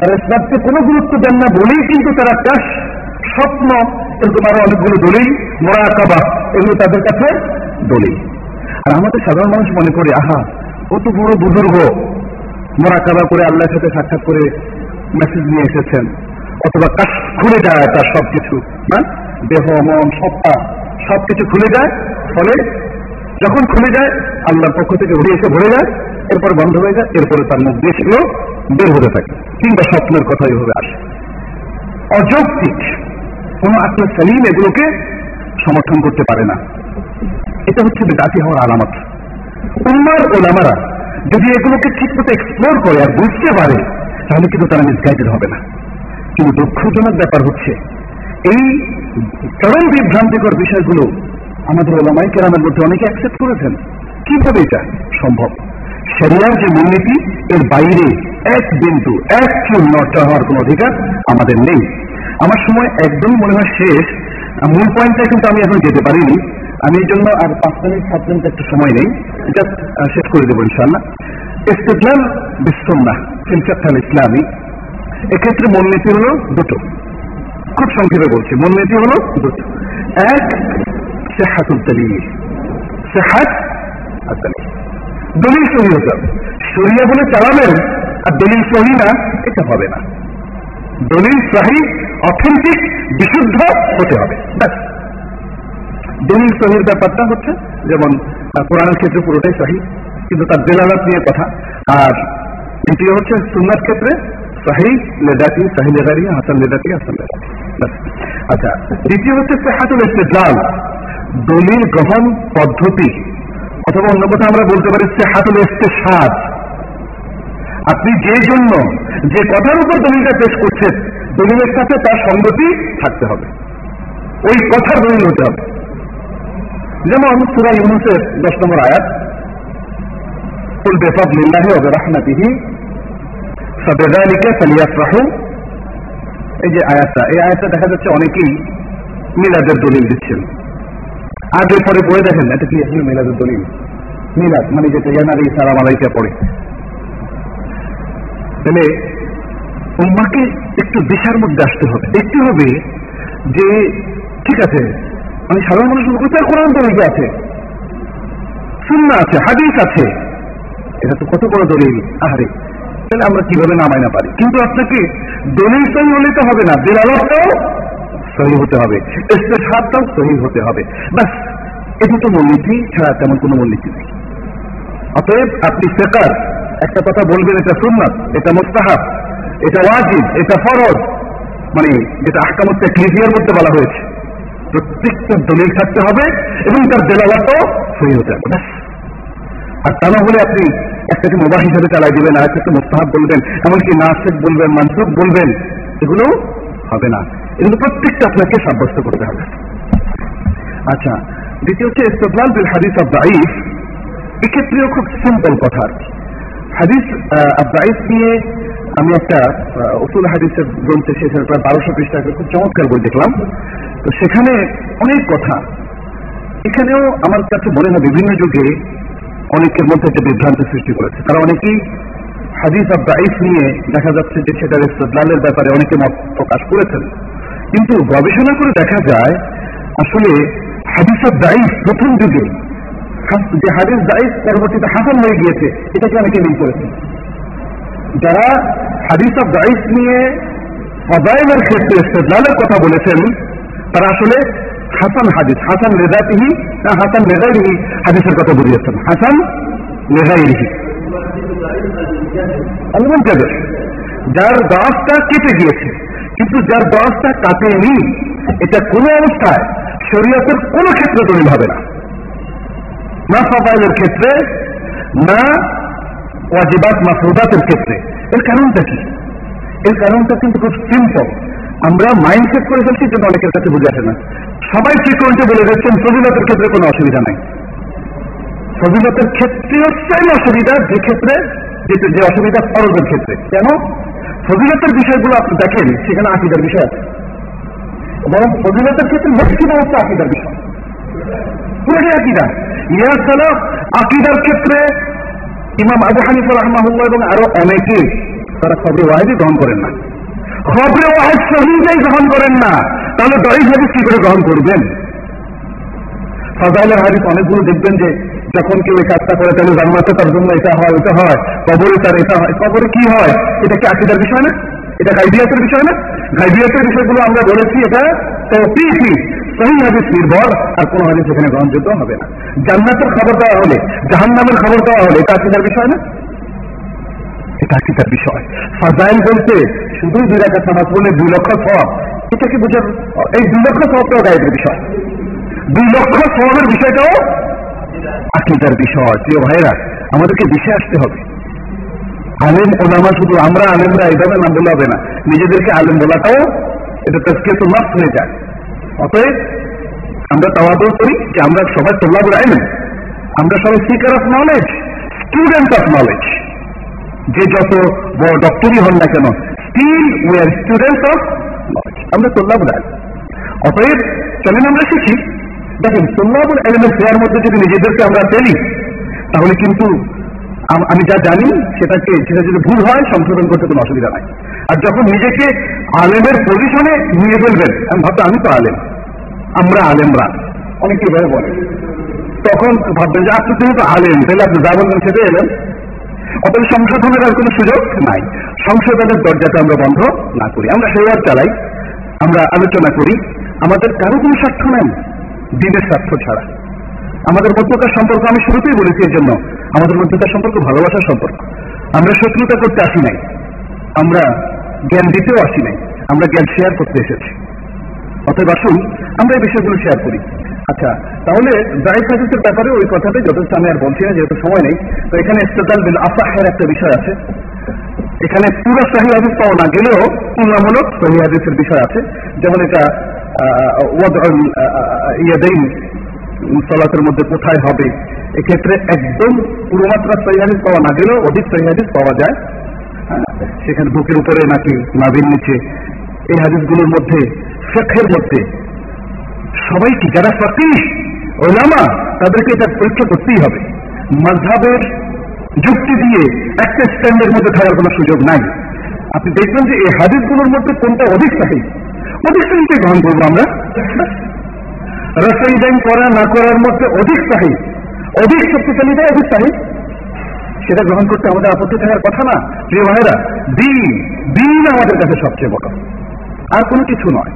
তারা ইসনাদকে কোনো গুরুত্ব দেন না বলেই কিন্তু তারা কাশ স্বপ্ন এরকম আরও অনেকগুলো দলিল, মোরাকাবা, এগুলো তাদের কাছে দলিল। আর আমাদের সাধারণ মানুষ মনে করে, আহা কত বড় বুজুর্গ। মোরাকাবা করে আল্লাহর সাথে সাক্ষাৎ করে মেসেজ নিয়ে এসেছেন। অথবা কাশ খুলে যায় তার সবকিছু। না দেহ, মন, সত্তা, সবকিছু খুলে যায়, ফলে যখন খুলে যায়, আল্লাহর পক্ষ থেকে উড়ে এসে ভরে যায়, এরপর বন্ধ হয়ে যায়, এরপরে তার সেগুলো বের হতে থাকে। কিংবা স্বপ্নের কথা এভাবে আসে। অযৌক্তিক কোন আত্মা সালিম এগুলোকে সমর্থন করতে পারে না। এটা হচ্ছে বেদাতি হওয়ার আলামত। উম্মার ওলামারা যদি এগুলোকে ঠিক মতো এক্সপ্লোর করে আর বুঝতে পারে, তাহলে কিন্তু তারা মিসগাইডেড হবে না। কিন্তু দুঃখজনক ব্যাপার হচ্ছে, এই চরম বিভ্রান্তিকর বিষয়গুলো আমাদের ওলামাই কেরামের মধ্যে অনেকে অ্যাকসেপ্ট করেছেন। কীভাবে এটা সম্ভব? শরিয়ার যে মূলনীতি, এর বাইরে এক বিন্দু, এক চুল হওয়ার কোন অধিকার আমাদের নেই। আমার সময় একদম মনে হয় শেষ। মূল পয়েন্টটা কিন্তু আমি এখন যেতে পারিনি। আমি এই জন্য আর পাঁচ মিনিট সাত মিনিট একটু সময় নেই। এটা শেষ করে দেবো ইনশাল্লাহ ইস্তেদলাল বিশ্বন্না ফিলফাল ইসলামী। এক্ষেত্রে মূলনীতি হলো দুটো। খুব সংক্ষেপে বলছি, মূলনীতি হলো দুটো। এক সেহাতুল দলিল সেহাত আর দলিল সহি হতে হবে। সরিয়া বলে চালাবেন আর দলিল সহি না, এটা হবে না। দলিল সহি অথেন্টিক বিশুদ্ধ হতে হবে। দলিল সহির ব্যাপারটা হচ্ছে, যেমন কোরআনের ক্ষেত্রে পুরোটাই সহি, কিন্তু তার দেলালাত নিয়ে কথা। আর দ্বিতীয় হচ্ছে সুন্নার ক্ষেত্রে সাহি লেদাতি সাহি লেদারি হাসান লেদাতি হাসান লেদাতি আচ্ছা দ্বিতীয় হচ্ছে সেহাতুল ইস্তেদলাল। দলিল গ্রহণ পদ্ধতি অথবা অন্য কথা আমরা বলতে পারি সে হাতল এসতে সাজ আপনি যে জন্য যে কথার উপর দলিলটা পেশ করছেন, দলিলের সাথে তার সঙ্গতি থাকতে হবে। ওই কথার দলিল হতে হবে। যেমন সুরা ইউনুসের দশ নম্বর আয়াত ফুল বেফাব লিল্লাহি ওয়া রাহমাতিহি ফাবিযালিকা ফালিয়াফরাহু। এই যে আয়াতটা, এই আয়াতটা দেখা যাচ্ছে অনেকেই মিলাদের দলিল দিচ্ছেন। আগে পরে পড়ে দেখেন, এটা কি আসলে মিলাদের দলিল? মিলাদ মানে যেটা ইয়ানারি সালাম আলাইকা পড়ে। তাহলে উম্মাকে একটু দিশার মধ্যে আসতে হবে। দেখতে হবে যে, ঠিক আছে আমি সাধারণ মানুষ কোথায় কোরআন দলিল আছে? সুন্না আছে, হাদিস আছে। এটা তো কত বড় দলিল? আহারে, তাহলে আমরা কীভাবে নামাই না পারি? কিন্তু আপনাকে দলিল হলে তো হবে না দেলালটাও সহি হতে হবে। ইস্তেহারটাও সহি হতে হবে। ব্যাস, এটা তো মূলনীতি, ছাড়া তেমন কোনো মূলনীতি নেই। অতএব আপনি ফেকার একটা কথা বলবেন, এটা সুন্নাত, এটা মোস্তাহাব, এটা ওয়াজিব, এটা ফরজ মানে যেটা আহকামত ক্লিজিয়ার মধ্যে বলা হয়েছে। প্রত্যেকটা দলিল থাকতে হবে এবং তার দেলালাটাও সহি হতে হবে আর তা না হলে আপনি একটাকে মোবাহ হিসাবে চালাই দিবেন, আর একটা মোস্তাহাব বলবেন, এমনকি নাসেক বলবেন মানসুক বলবেন, এগুলো হবে না। এগুলো প্রত্যেকটা আপনাকে সাব্যস্ত করতে হবে। আচ্ছা দ্বিতীয় হচ্ছে ইস্তফলাল বিল হাদিস অব দাইফ এক্ষেত্রেও খুব সিম্পল কথা আর হাদিস আব্দাইফ নিয়ে আমি একটা উসুল হাদিসের গ্রন্থে সেখানে প্রায় বারোশো পৃষ্ঠা খুব চমৎকার বই দেখলাম। তো সেখানে অনেক কথা। এখানেও আমার কাছে মনে হয় বিভিন্ন যুগে অনেকের মধ্যে একটা বিভ্রান্তি সৃষ্টি করেছে। তারা অনেকেই হাদিস দাইফ নিয়ে দেখা যাচ্ছে যে সেটার ইস্তদলালের ব্যাপারে অনেকে মত প্রকাশ করেছেন। কিন্তু গবেষণা করে দেখা যায়, আসলে হাদিস অব দাইফ প্রথম যুগে যে হাদিস দাইফ পরবর্তীতে হাসান হয়ে গিয়েছে, এটাকে অনেকে মিল করেছে। যারা হাদিস অফ দাইফ নিয়ে ফদাইলের ক্ষেত্রে ইস্তদলালের কথা বলেছেন, তারা আসলে হাসান হাদিস, হাসান রেদাতিহি না হাসান রেদাইহি হাদিসের কথা বুঝিয়েছেন হাসান আলমুনকাদের যার দাসটা কেটে গিয়েছে। কিন্তু যার দাসটা কাটেনি এটা কোনো অবস্থায় শরীয়তের কোনো ক্ষেত্রে দলিল হবে না। না ফবাইলের ক্ষেত্রে, না ওয়াজিবাত মাসুদাতের ক্ষেত্রে। এর কারণটা কি? এর কারণটা কিন্তু খুব সিম্পল আমরা মাইন্ডসেট করে ফেলছি জন্য অনেকের কাছে বুঝে আসে না। সবাই ফ্রিকোয়েন্টে বলে যাচ্ছেন, ফজিলতের ক্ষেত্রে কোনো অসুবিধা নাই। ফজিলতের ক্ষেত্রে হচ্ছে অসুবিধা, যে ক্ষেত্রে যে অসুবিধা ফরজের ক্ষেত্রে। কেন? ফজিলতের বিষয়গুলো আপনি দেখেন, সেখানে আকিদার বিষয় আছে। বরং ফজিলতের ক্ষেত্রে ম্যাক্সিমাম হচ্ছে আকিদার বিষয়। পুরোটাই আকিদা। ইয়া সালাফ আকিদার ক্ষেত্রে ইমাম আবু হানিফা রহমাহুল্লাহ এবং আরও অনেকে তারা খবরে ওয়াহিদই গ্রহণ করেন না। খবরে ওয়াহিদ সহিদাই গ্রহণ করেন না। তাহলে দরিদ হাদিস কি করে গ্রহণ করবেন? ফাজাইলের হাদিস অনেকগুলো দেখবেন যে যখন কেউ এই কাজটা করে তাহলে জান্নাতে তার জন্য এটা হয়, ওটা হয়। কবরে তার এটা হয়। কবরে কি হয়? এটা কি আকিদার বিষয় না? এটা গাইবিয়াতের বিষয় না? গাইবিয়াতের বিষয়গুলো আমরা বলেছি, এটা তৌফিকি। সহি হাদিস নির্ভর, আর কোন হাদিস এখানে গ্রহণযোগ্য হবে না। জান্নাতের খবর দেওয়া হলে, জাহান্নামের খবর দেওয়া হলে এটা আকিদার বিষয় না? এটা আকিদার বিষয়। ফাজাইল বলতে শুধুই দুই রাখা নামাজ বলে দুই লক্ষ সব এটা কি বুঝার এই দুই লক্ষ সবটাও গাইবের বিষয়। দুই লক্ষ সবের বিষয়টাও আকিদার বিষয়। প্রিয় ভাইরা আমাদেরকে বিষয় আসতে হবে। আলেম ওলামা শুধু আমরা আলেমরা এইভাবে নাম বলে হবে না। নিজেদেরকে আলেম বলাটাও এটা তস্কে তো মাফ হয়ে যায়। অতএব আমরা তাওয়াদর করি যে আমরা সবাই তোল্লাবুর আইলেন আমরা সবাই speaker of knowledge student of knowledge যে যত বড় ডক্টরই হন না কেন still we are student of knowledge আমরা তোল্লাবুর আইন। অতএব চলেন আমরা শিখি। দেখেন তোল্লাবুল এলিমেন্ট ফেয়ার মধ্যে যদি নিজেদেরকে আমরা ফেলি, তাহলে কিন্তু আমি যা জানি, সেটাকে সেটা যদি ভুল হয়, সংশোধন করতে কোনো অসুবিধা নাই। আর যখন নিজেকে আলেমের পজিশনে নিয়ে ফেলবেন, আমি ভাবতে আমি তো আলেম, আমরা আলেমরা। অনেকে এভাবে বলে। তখন ভাববেন যে আপনি তুমি তো আলেম, তাহলে আপনি যা বলবেন সেটাই এলেন অতএব সংশোধনের আর কোনো সুযোগ নাই। সংশোধনের দরজাটা আমরা বন্ধ না করি। আমরা সেইবার চালাই। আমরা আলোচনা করি। আমাদের কারও কোনো স্বার্থ নেই। দিনের স্বার্থ ছাড়া। আমাদের মধ্যকার সম্পর্ক আমি শুরুতেই বলেছি এর জন্য। আমাদের মধ্যকার সম্পর্ক, ভালোবাসার সম্পর্ক। আমরা শত্রুতা করতে আসি নাই। আমরা জ্ঞান দিতেও আসি নাই। আমরা জ্ঞান শেয়ার করতে এসেছি। অতএব আসুন, আমরা এই বিষয়গুলো শেয়ার করি। আচ্ছা তাহলে জাহিদ হাদিসের ব্যাপারে ওই কথাটাই যথেষ্ট, আমি আর বলছি না, যেহেতু সময় নেই। তো এখানে ইস্তেদাল বিল আসাহের একটা বিষয় আছে। এখানে পুরো সাহি হাদিস পাওয়া না গেলেও তুলনামূলক সহি হাদিসের বিষয় আছে। যেমন এটা ইয়াদাইন, সলাতের মধ্যে কোথায় হবে? এক্ষেত্রে একদম পুরোমাত্রা সহিহাদিস পাওয়া না গেলেও অধিক সহিহাদিস পাওয়া যায়। সেখানে বুকের উপরে নাকি নাভির নিচে। এই হাদিসগুলোর মধ্যে শেখের মধ্যে সবাই কি যারা ফকিহ, ওলামা, তাদেরকে এটা পরীক্ষা করতেই হবে। মাঝাবের যুক্তি দিয়ে একটা স্ট্যান্ডের মধ্যে থাকার কোনো সুযোগ নাই। আপনি দেখবেন যে এই হাদিসগুলোর মধ্যে কোনটা অধিক সাহি? অধিক গ্রহণ করব আমরা। রসাইন করা না করার মধ্যে অধিক সাহি অধিক শক্তিশালীটা অধিক সাহি সেটা গ্রহণ করতে আমাদের আপত্তি থাকার কথা না। প্রিয় ভাইরা দিন দিন আমাদের কাছে সবচেয়ে বড়। আর কোনো কিছু নয়।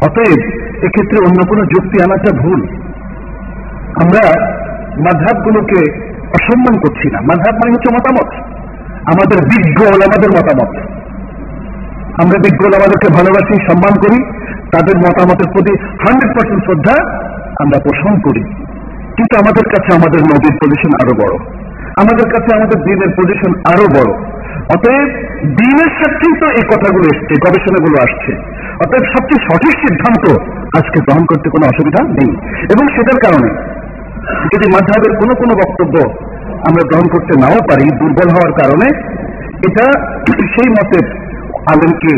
অতএব এক্ষেত্রে অন্য কোনো যুক্তি আনাটা ভুল। আমরা মাঝহাবগুলোকে অসম্মান করছি না। মাঝহাব মানে হচ্ছে মতামত। আমাদের বিজ্ঞ আমাদের মতামত। আমরা বিজ্ঞ আমাদেরকে ভালোবাসি, সম্মান করি, তাদের মতামতের প্রতি হান্ড্রেড পার্সেন্ট শ্রদ্ধা আমরা পোষণ করি। কিন্তু আমাদের কাছে আমাদের নদীর পজিশন আরও বড়। আমাদের কাছে আমাদের দিনের পজিশন আরও বড়। অতএব দিনের সাথেই তো এই কথাগুলো এসছে গবেষণাগুলো আসছে। অতএব সবচেয়ে সঠিক সিদ্ধান্ত আজকে গ্রহণ করতে কোনো অসুবিধা নেই। এবং সেটার কারণে যদি মাঝহাবের কোনো কোনো বক্তব্য আমরা গ্রহণ করতে নাও পারি, দুর্বল হওয়ার কারণে, এটা সেই মতের আলেমকে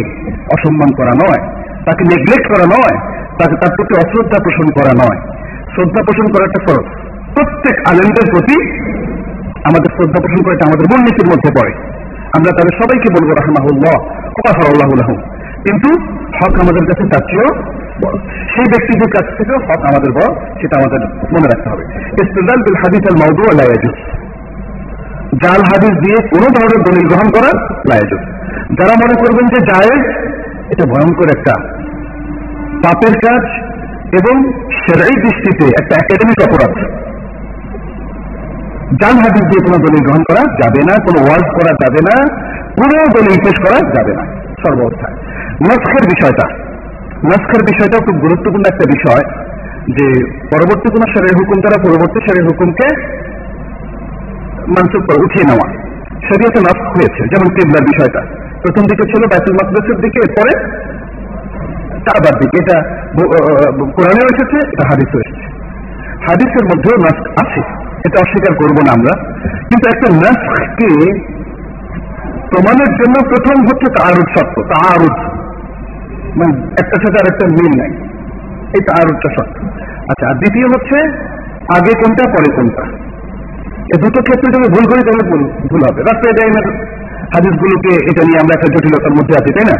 অসম্মান করা নয়, তাকে নেগলেক্ট করা নয়, তাকে তার প্রতি অশ্রদ্ধা পোষণ করা নয়। শ্রদ্ধা পোষণ করা একটা ফরজ। প্রত্যেক আলেমদের প্রতি আমাদের শ্রদ্ধা পোষণ করা আমাদের মূলনীতির মধ্যে পড়ে। আমরা তাদের সবাইকে বলব, রাহমাহুল্লাহ আল্লাহ কিন্তু হক আমাদের কাছে তার চেয়েও সেই ব্যক্তিদের কাছ থেকেও হক আমাদের বড়, সেটা আমাদের মনে রাখতে হবে। ইস্তেদাল বিল হাদিস আল মাউদু আলাইয়াজুজ জাল হাদিস দিয়ে কোন ধরনের দলিল গ্রহণ করা লায়াজুজ যারা মনে করবেন যে জায়েজ, এটা ভয়ঙ্কর একটা পাপের কাজ এবং সেরাই দৃষ্টিতে একটা একাডেমিক অপরাধ। জাল হাদিস দিয়ে কোনো দলিল গ্রহণ করা যাবে না, কোনো ওয়ার্ড করা যাবে না, কোনো দলিল পেশ করা যাবে না। সর্বাবস্থায়। নস্কের বিষয়টা। নস্কের বিষয়টা খুব গুরুত্বপূর্ণ একটা বিষয় যে পরবর্তী কোন সারের হুকুম তারা পরবর্তী সারের হুকুমকে মানসুক করে উঠিয়ে নেওয়া। শরীয়তে নষ্ট হয়েছে, যেমন কেবলার বিষয়টা। প্রথম দিকে ছিল বাইতুল মাকদাসের দিকে, এরপরে কাবার দিকে। এটা কোরআনেও এসেছে, এটা হাদিসও এসেছে। হাদিসের মধ্যেও নাস্ক আছে, এটা অস্বীকার করব না আমরা। কিন্তু একটা নাস্ককে প্রমাণের জন্য প্রথম হচ্ছে তারুদ সত্য তারুদ মানে একটা সাথে আর একটা মিল নাই, এই তারুদটা সত্য আচ্ছা আর দ্বিতীয় হচ্ছে, আগে কোনটা, পরে কোনটা? এই দুটো ক্ষেত্রে যদি ভুল করি, তাহলে ভুল ভুল হবে। রাস্তায় টাইমের হাদিসগুলোকে এটা নিয়ে আমরা একটা জটিলতার মধ্যে আছি, তাই না?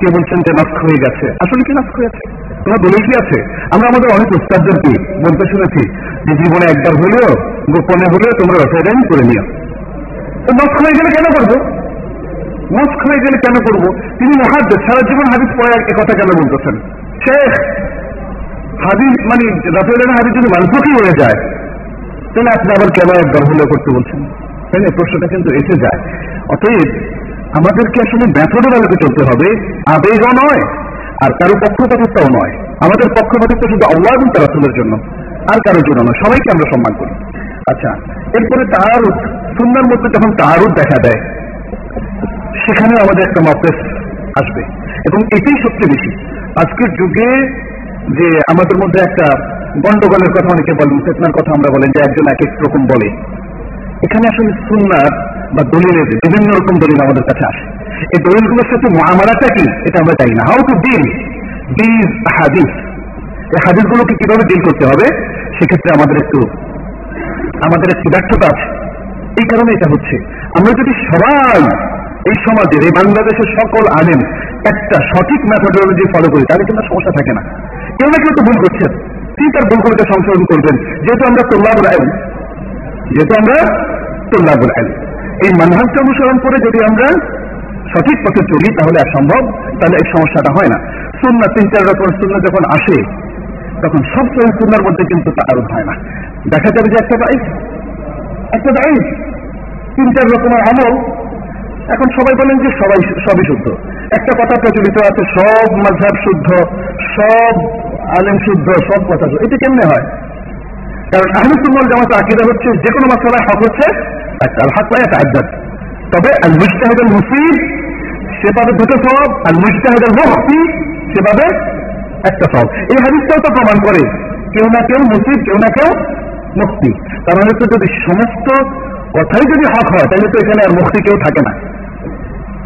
কে বলছেন যে নষ্ট হয়ে গেছে? আসলে কি নষ্ট হয়েছে তোমার দলিল কি আছে? আমরা আমাদের অনেক উস্তাদদেরকে বলতে শুনেছি যে জীবনে একবার হলেও, গোপনে হলেও তোমরা রসায়ন করে নিও। তো নষ্ট হয়ে গেলে কেন করব? নষ্ট হয়ে গেলে কেন করব? তিনি মহাদ্দেশ, সারা জীবন হাদিস পড়ে কথা কেন বলতেছেন? শেখ হাদিস মানে রাফেলের হাদিস যদি মানসুখই হয়ে যায় তাহলে আপনি আবার কেন একবার হলেও করতে বলছেন? তাই না? প্রশ্নটা কিন্তু এসে যায়। অতএব আমাদেরকে আসলে মেথডের আলোকে চলতে হবে। আবেগও নয়, আর কারও পক্ষপাতিত্বও নয়। আমাদের পক্ষপাতিত্ব শুধু আল্লাহ এবং তারাসুলের জন্য, আর কারোর জন্য নয়। সবাইকে আমরা সম্মান করি। আচ্ছা এরপরে তাহারুদ সুন্দর মধ্যে যখন তাহারুদ দেখা দেয় সেখানে আমাদের একটা মপেস আসবে। এবং এটাই সবচেয়ে বেশি। আজকের যুগে যে আমাদের মধ্যে একটা গন্ডগোলের কথা অনেকে বলেন চেতনার কথা আমরা বলেন যে একজন এক এক রকম বলে। এখানে আসলে সুন্নার বা দলিলের বিভিন্ন রকম দলিল আমাদের কাছে আসে। এই দলিলগুলোর সাথে আমারাটা কি, এটা আমরা জানি না। হাউ টু ডিল দিস হাদিস এই হাদিসগুলোকে কীভাবে ডিল করতে হবে? সেক্ষেত্রে আমাদের একটু আমাদের একটু ব্যর্থতা আছে। এই কারণে এটা হচ্ছে। আমরা যদি সবাই এই সমাজের, এই বাংলাদেশের সকল আলেম একটা সঠিক মেথোডোলজি ফলো করি, তাহলে কিন্তু সমস্যা থাকে না। কেউ না কেউ তো ভুল করছেন। তিনি তার ভুলগুলোকে সংশোধন করবেন। যেহেতু আমরা তোল্লাবুল আইন, যেহেতু আমরা তোল্লাবুল আইন। এই মানহাজকে অনুসরণ করে যদি আমরা সঠিক পথে চলি, তাহলে আর সম্ভব, তাহলে এই সমস্যাটা হয় না। সুন্না তিন চার রকম সুন্না যখন আসে, তখন সব সময় সুন্নার মধ্যে কিন্তু তা তার হয় না। দেখা যাবে যে একটা দায়ী একটা দায়ী তিন চার রকমের আমল। এখন সবাই বলেন যে সবাই সবই শুদ্ধ। একটা কথা প্রচলিত আছে, সব মাঝাব শুদ্ধ, সব আলেম শুদ্ধ সব কথা এটা কেমনে হয়? কারণ আহমদুল্লাহ জামাত আকিদা হচ্ছে যে কোনো মাসালায় হক হচ্ছে একটা হাত পায় আজাদ তবে আল মুজতাহিদুল মুসিদ সে পাবে দুটো সব আর মুজতাহিদুল মুক্তি সে পাবে একটা সব। এই হাদিসটাও তো প্রমাণ করে, কেউ না কেউ মুসিদ কেউ না কেউ মুক্তি তার মানে তো যদি সমস্ত কথাই যদি হক হয়, তাহলে তো এখানে আর মুক্তি কেউ থাকে না।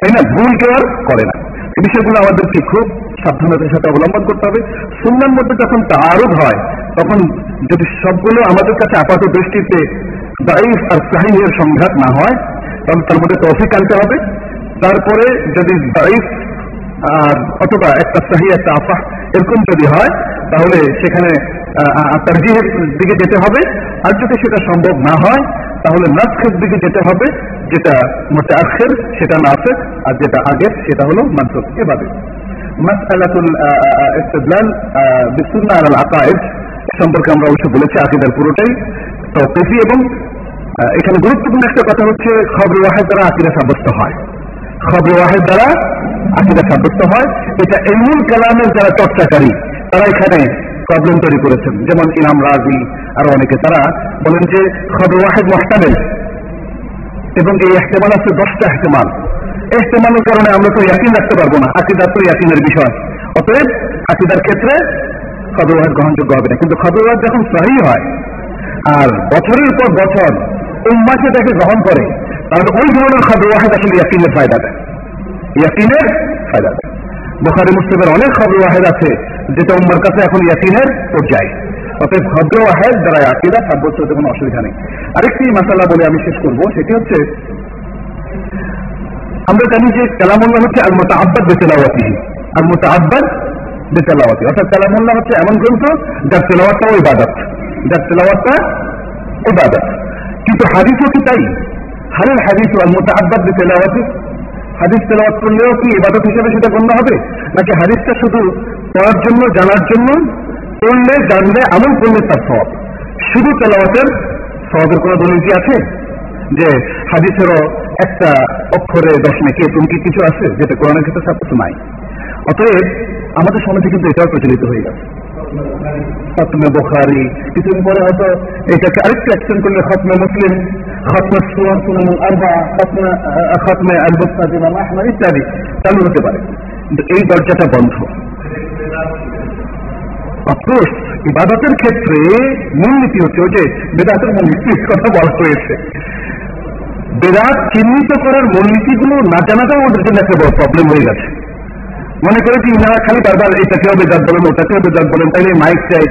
তাই না? ভুল কেউ আর করে না। এই বিষয়গুলো আমাদেরকে খুব সাবধানতার সাথে অবলম্বন করতে হবে। সুন্নার মধ্যে যখন তারুদ হয়, তখন যদি সবগুলো আমাদের কাছে আপাত দৃষ্টিতে দাইফ আর সাহিনের সংঘাত না হয়, তাহলে তার মধ্যে তফিক আনতে হবে। তারপরে যদি দাইফ আর অথবা একটা সাহি, একটা আফাহ এরকম যদি হয়, তাহলে সেখানে তারজিহের দিকে যেতে হবে। আর যদি সেটা সম্ভব না হয় তাহলে নাসখের দিকে যেতে হবে, যেটা মোটে আখের, সেটা নাসের আর যেটা আগের, সেটা হলো মানসুখ এভাবে সম্পর্কে আমরা অবশ্য বলেছি আকিদার পুরোটাই। তৌকিফি এবং এখানে গুরুত্বপূর্ণ একটা কথা হচ্ছে খবর ওয়াহেদ দ্বারা আকিদা সাব্যস্ত হয়। খবর ওয়াহেদ দ্বারা আকিদা সাব্যস্ত হয়। এটা এমুল কালামের যারা চর্চাকারী, তারা এখানে প্রবলেম তৈরি করেছেন। যেমন ইনাম রাজি আরও অনেকে, তারা বলেন যে খবর ওয়াহেদ মহতামেল এবং এই এহতেমাল আছে দশটা এহতেমাল। এহতেমালের কারণে আমরা তো ইয়াকিন রাখতে পারব না। আকিদার তো ইয়াকিনের বিষয়। অতএব আকিদার ক্ষেত্রে খবর ওয়াহেদ গ্রহণযোগ্য হবে না। কিন্তু খবর ওয়াহেদ যখন সহি হয়, আর বছরের পর বছর উম্মা সেটাকে গ্রহণ করে, তাহলে ওই ধরনের খবর ওয়াহেদ আসলে ইয়াকিনের ফায়দা দেয়। ইয়াকিনের ফায়দা দেয়। বোখারি মুসলিমের অনেক খবর ওয়াহেদ আছে। যেটা উম্মার কাছে এখন ইয়াকিনের পর্যায়ে। অতএব খবর ওয়াহেদ দ্বারা আকিদা সাব্যস্ত হতে কোনো অসুবিধা নেই। আরেকটি মশালা বলে আমি শেষ করব, সেটি হচ্ছে, আমরা জানি যে কালামুল্লাহ হচ্ছে আল মতো আব্বাদ বেতেলাওয়াতি। আল মতো আব্বাদ বেতেলাওয়াতি। অর্থাৎ কালামুল্লাহ হচ্ছে এমন গ্রন্থ যার তেলাওয়াতটাও ইবাদত। যার তেলাওয়াতটা ইবাদত। কিন্তু হাদিসও কি তাই? হারের হাদিস আল মতো আব্বাদ বেতেলাওয়াতি হাদিস তেলাওয়াত করলেও কি ইবাদত হিসেবে সেটা গণ্য হবে? নাকি হাদিসটা শুধু পড়ার জন্য, জানার জন্য, পড়লে, জানলে আমল করলে তার সব শুধু তেলাওয়াতের সবাবের কোনো দলিল কি আছে? যে হাদিসেরও একটা অক্ষরে দশ নাকি এরকম কি কিছু আছে যেটা কোরআনের ক্ষেত্রে কিছু নাই? অতএব আমাদের সমাজে কিন্তু এটাও প্রচলিত হয়ে গেছে। খতমে বোখারি কিছুদিন পরে হয়তো এটাকে আরেকটু অ্যাকশন করলে খতমে মুসলিম খতমে আরবা খতমে খতমে ইত্যাদি চালু হতে পারে কিন্তু এই দরজাটা বন্ধ অফকোর্স ইবাদতের ক্ষেত্রে মূলনীতি হচ্ছে ওই যে বেদাতের মূলনীতির কথা বলা হয়েছে বেদাত চিহ্নিত করার মূলনীতিগুলো না জানাটাও আমাদের জন্য একটা বড় প্রবলেম হয়ে গেছে মনে করে কি ইনারা খালি বারবার এটাকেও বেদাত বলেন ওটাকেও বেদাত বলেন, তাইলে মাইক চাই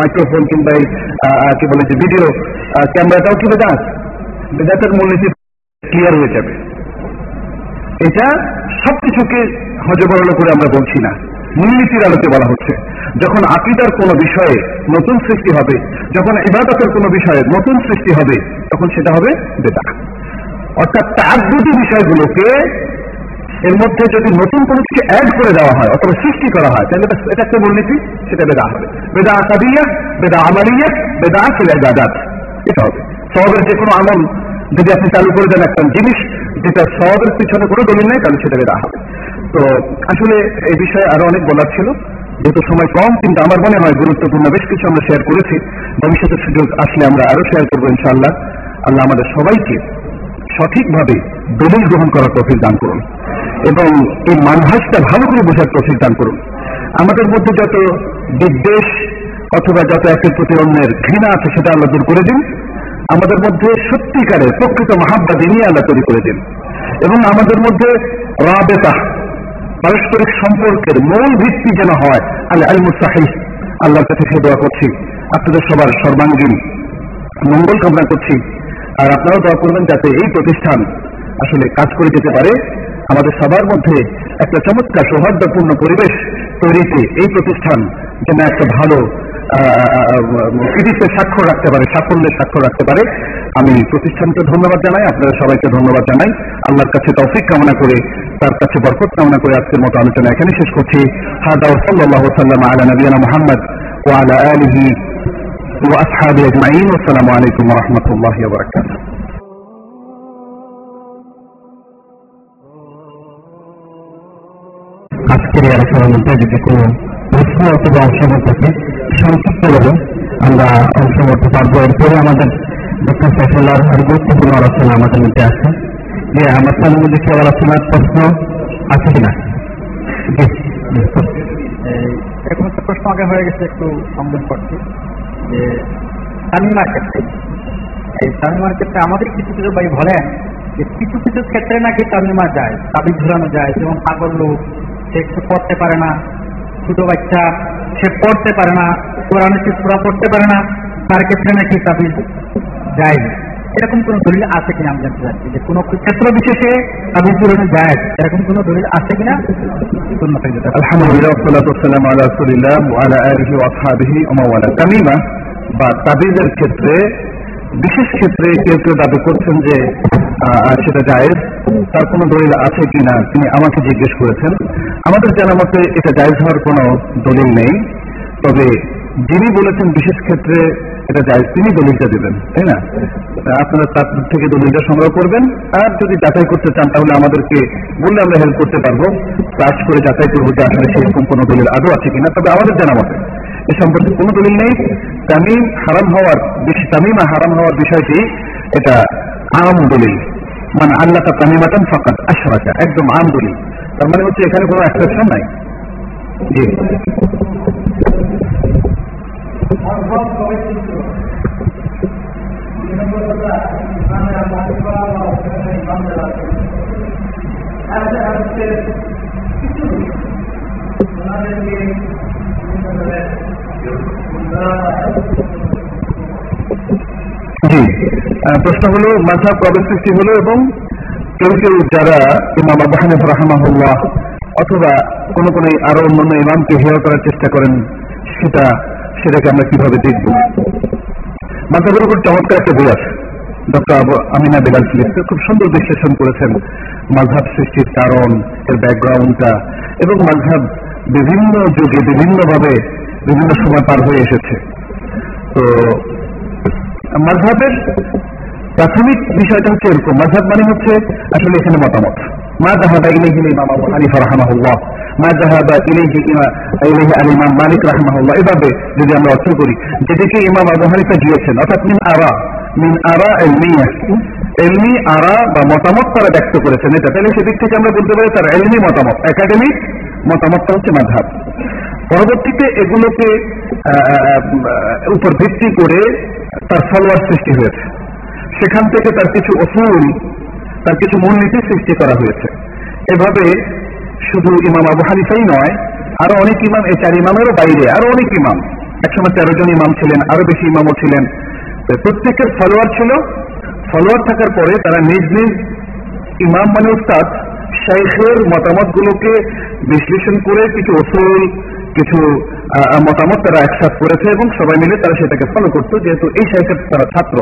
মাইক্রোফোন কিংবা এই কি বলে যে ভিডিও ক্যামেরাটাও কি বেদাত? বেদাতের মূলনীতি ক্লিয়ার হয়ে যাবে। এটা সবকিছুকে হজবরল করে আমরা বলছি না। মূলনীতির আলোকে বলা হচ্ছে, যখন আকিদার কোনো বিষয়ে নতুন সৃষ্টি হবে, যখন ইবাদতের কোনো বিষয়ে নতুন সৃষ্টি হবে, তখন সেটা হবে বেদা অর্থাৎ তার দুটি বিষয়গুলোকে এর মধ্যে যদি নতুন কোনো কিছু অ্যাড করে দেওয়া হয়, অথবা সৃষ্টি করা হয়, তাহলে এটা একটা মূলনীতি, সেটা বেদা হবে। বেদা আকাদিয়া বেদা আমালিয়া, বেদা ইবাদাত। এটা হবে। সবের যে কোনো আমল যদি আপনি চালু করে দেন একটা জিনিস, যেটা সবের পিছনে কোনো দলিল নেই, তাহলে সেটা বেদা হবে। তো আসলে এই বিষয়ে আরও অনেক বলার ছিল। যেহেতু সময় কম, কিন্তু আমার মনে হয় গুরুত্বপূর্ণ বেশ কিছু আমরা শেয়ার করেছি। ভবিষ্যতের সুযোগ আসলে আমরা আরও শেয়ার করব ইনশাআল্লাহ। আল্লাহ আমাদের সবাইকে সঠিকভাবে দলিল গ্রহণ করার তফিক দান করুন। এবং এই মানভাসটা ভালো করে বোঝার তফিক দান করুন। আমাদের মধ্যে যত বিদ্বেষ অথবা যত একের প্রতি অন্যের ঘৃণা আছে সেটা আল্লাহ দূর করে দিন। আমাদের মধ্যে সত্যিকারের প্রকৃত মাহাব্বা দিনই আল্লাহ তৈরি করে দিন। এবং আমাদের মধ্যে রাবেতা, পারস্পরিক সম্পর্কের মূল ভিত্তি যেন হয় আল্লাহ আল মুসাহিদ আল্লাহর কাছে সে দোয়া করছি। আপনাদের সবার সর্বাঙ্গীন মঙ্গল কামনা করছি। আর আপনারাও দোয়া করবেন যাতে এই প্রতিষ্ঠান আসলে কাজ করে যেতে পারে। আমাদের সবার মধ্যে একটা চমৎকার সৌহার্দ্যপূর্ণ পরিবেশ তৈরিতে এই প্রতিষ্ঠান যেন একটা ভালো কৃতিত্বের স্বাক্ষর রাখতে পারে, সাফল্যের স্বাক্ষর রাখতে পারে। আমি প্রতিষ্ঠানকে ধন্যবাদ জানাই, আপনারা সবাইকে ধন্যবাদ জানাই। আল্লাহর কাছে তৌফিক কামনা করে, তার কাছে বরকত কামনা করে আজকের মতো আলোচনা এখানে শেষ করছি। হাদা সাল্লাহ সাল্লাম আলা নবীনা মোহাম্মদ ওয়ালা আলহি ওয়াসহাবি আজমাইন। আসসালামু আলাইকুম রহমতুল্লাহ বারাকাতুহু। আজকের এই আলোচনার মধ্যে যদি কোনো প্রশ্ন অথবা অংশগ্রহণ থাকে সংক্ষিপ্তভাবে আমরা অংশগ্রহণ করতে পারব। এরপরে আমাদের ডক্টর সাইফুল্লাহ আর গুরুত্বপূর্ণ আলোচনা আমাদের মধ্যে আছে যে আমার সামনে মধ্যে কেউ আলোচনার প্রশ্ন আছে কিনা? এখন একটা প্রশ্ন আগে হয়ে গেছে, একটু সম্বোধন করছি। যে তামিমার ক্ষেত্রে এই তামিমার ক্ষেত্রে আমাদের কিছু কিছু ভাই বলেন যে কিছু কিছু ক্ষেত্রে নাকি তামিমা যায়, তাবিজ ঝুলানো যায়, যেমন পাগল লোক সে পড়তে পারে না। ছোট বাচ্চা সে পড়তে পারে না কোরআনে সে সুরা পড়তে পারে না, তার ক্ষেত্রে নাকি তাবিজ যায় এরকম কোন দলিল আছে কিনা আমি জানতে চাচ্ছি যে কোন ক্ষেত্র বিশেষে তাবিজ ঝুলানো যায়। এরকম কোন দলিল আছে কিনা। আলহামদুলিল্লাহ বা তাবিজের ক্ষেত্রে বিশেষ ক্ষেত্রে কেউ কেউ দাবি করছেন যে সেটা জায়েজ। তার কোনো দলিল আছে কিনা তিনি আমাকে জিজ্ঞেস করেছেন। আমাদের জানা মতে এটা জায়েজ হওয়ার কোনো দলিল নেই। তবে যিনি বলেছেন বিশেষ ক্ষেত্রে এটা জায়েজ, তিনি দলিলটা দেবেন, তাই না? আপনারা তার থেকে দলিলটা সংগ্রহ করবেন। আর যদি যাচাই করতে চান, তাহলে আমাদেরকে বললে আমরা হেল্প করতে পারব। সার্চ করে যাচাই করব যে আসলে সেরকম কোনো দলিল আদৌ আছে কিনা। তবে আমাদের জানা মতে এ সম্পর্কে কোনো দলিল নেই। তামিম হারাম হওয়ার তামিমা হারাম হওয়ার বিষয়টি এটা আম দলিল। মানে আল্লাহ তা তামিমাতান ফাকাত আশরাকা, একদম আম দলিল। তার মানে হচ্ছে এখানে কোনো এক্সেপশন নাই। জি। জি প্রশ্ন হলো মাঝা প্রবেশ সৃষ্টি হলো এবং কেউ কেউ যারা ইমাম আবু হানিফ রাহমাহুল্লাহ অথবা কোন কোন আরও অন্যান্য ইমামকে হেয় করার চেষ্টা করেন, সেটা, সেটাকে আমরা কীভাবে দেখব? মাঝাবের উপর চমৎকার একটা বই আছে ডক্টর আবু আমিনা বেলাল খুব সুন্দর বিশ্লেষণ করেছেন মাঝহাব সৃষ্টির কারণ, এর ব্যাকগ্রাউন্ডটা এবং মাঝহাব বিভিন্ন যুগে বিভিন্নভাবে বিভিন্ন সময় পার হয়ে এসেছে। তো মাঝহাবের প্রাথমিক বিষয়টা হচ্ছে এরকম। মাঝহাব মানে হচ্ছে আসলে এখানে মতামত। মা জাহাবা ইলাইহি ইমাম আবু হানিফা রাহমাহুল্লাহ, মা জাহাবা ইলাইহি ইমা- ইলাইহি আল ইমাম মালিক রাহমাহুল্লাহ, এভাবে যদি আমরা অর্থ করি যেদিকে ইমাম আবু হানিফা দিয়েছেন, অর্থাৎ মিন আরা মিন আরা এলমিয়া এলমি আরা বা মতামত তারা ব্যক্ত করেছেন। এটা তাহলে সেদিক থেকে আমরা বলতে পারি তার এলমি মতামত। একাডেমিক মতামতটা হচ্ছে মাঝহাব পরবর্তীতে এগুলোকে উপর ভিত্তি করে তার ফলোয়ার সৃষ্টি হয়েছে। সেখান থেকে তার কিছু অসুল, তার কিছু মূলনীতি সৃষ্টি করা হয়েছে। এভাবে শুধু ইমাম আবু হানিফাই নয়, আরও অনেক ইমাম, এই চার ইমামেরও বাইরে, আরও অনেক ইমাম। একসময় তেরো জন ইমাম ছিলেন, আরও বেশি ইমামও ছিলেন। প্রত্যেকের ফলোয়ার ছিল। ফলোয়ার থাকার পরে তারা নিজ নিজ ইমাম মানে উস্তাদ, শাইখের মতামতগুলোকে বিশ্লেষণ করে কিছু অসুল কিছু মতামত তারা একসাথ করেছে এবং সবাই মিলে তারা সেটাকে ফলো করতো, যেহেতু এই শাইখের তারা ছাত্র।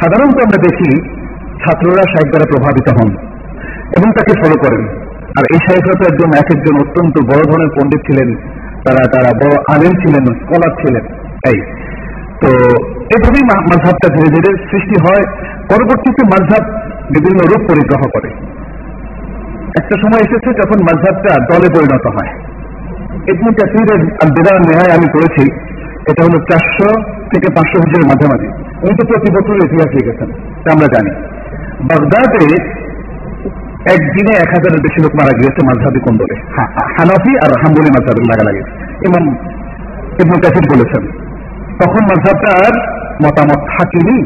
সাধারণত আমরা দেখি ছাত্ররা শাইখ দ্বারা প্রভাবিত হন এবং তাকে ফলো করেন। আর এই শাইখরা তো একজন, এক একজন অত্যন্ত বড় ধরনের পণ্ডিত ছিলেন, তারা তারা বড় আলেম ছিলেন, স্কলার ছিলেন এই তো এভাবেই মাঝহাবটা ধীরে ধীরে সৃষ্টি হয়। পরবর্তীতে মাঝহাব বিভিন্ন রূপ পরিগ্রহ করে। একটা সময় এসেছে যখন মাঝহাবটা দলে পরিণত হয়। ইবনে কাসিরের আল বেদা নেহায় আমি করেছি এটা হলো চারশো থেকে পাঁচশো হিজের মাঝামাঝি। উনি তো প্রতি বছর ইতিহাস লিখেছেন আমরা জানি। বাগদাদে একদিনে এক হাজারের বেশি লোক মারা গিয়েছে মাঝহাবি কোন্দলে। হানাফি আর হাম্বলি মাঝহাবের লাগালাগি। ইমাম ইবনে কাসির বলেছেন, তখন মাঝহাবটার মতামত থাকিনি।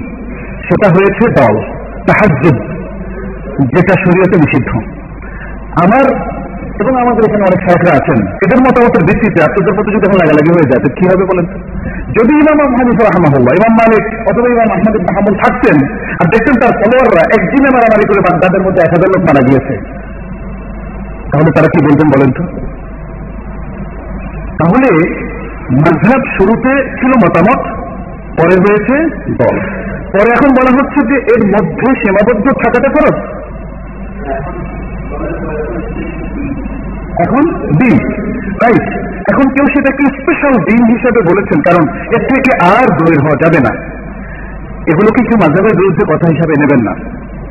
সেটা হয়েছে দল, তাহাজ্জুদ, যেটা শরীয়তে নিষিদ্ধ। আমার এবং আমাদের এখানে অনেক শাখরা আছেন। এদের মতামতের ভিত্তিতে আপনাদের মতো যদি এখন লাগালাগি হয়ে যায় কি হবে বলেন যদি ইমাম হানিফা রহমাহুল্লাহ, ইমাম মালিক অথবা ইমাম আহমদ হাম্বল থাকতেন, আর দেখতেন তার ফলোয়াররা একদিনে মারামারি করে বাগদাদের মধ্যে এক হাজার লোক মারা গিয়েছে, তাহলে তারা কি বলবেন বলেন তো? তাহলে মাঝহাব শুরুতে ছিল মতামত, পরে হয়েছে দল। পরে এখন বলা হচ্ছে যে এর মধ্যে সীমাবদ্ধ থাকাটা খরচ। এখন দিন। রাইট এখন কেউ সেটাকে স্পেশাল দিন হিসেবে বলেছেন, কারণ এর থেকে আর দূরে হওয়া যাবে না। এগুলোকে কেউ মাঝাবের বিরুদ্ধে কথা হিসাবে নেবেন না?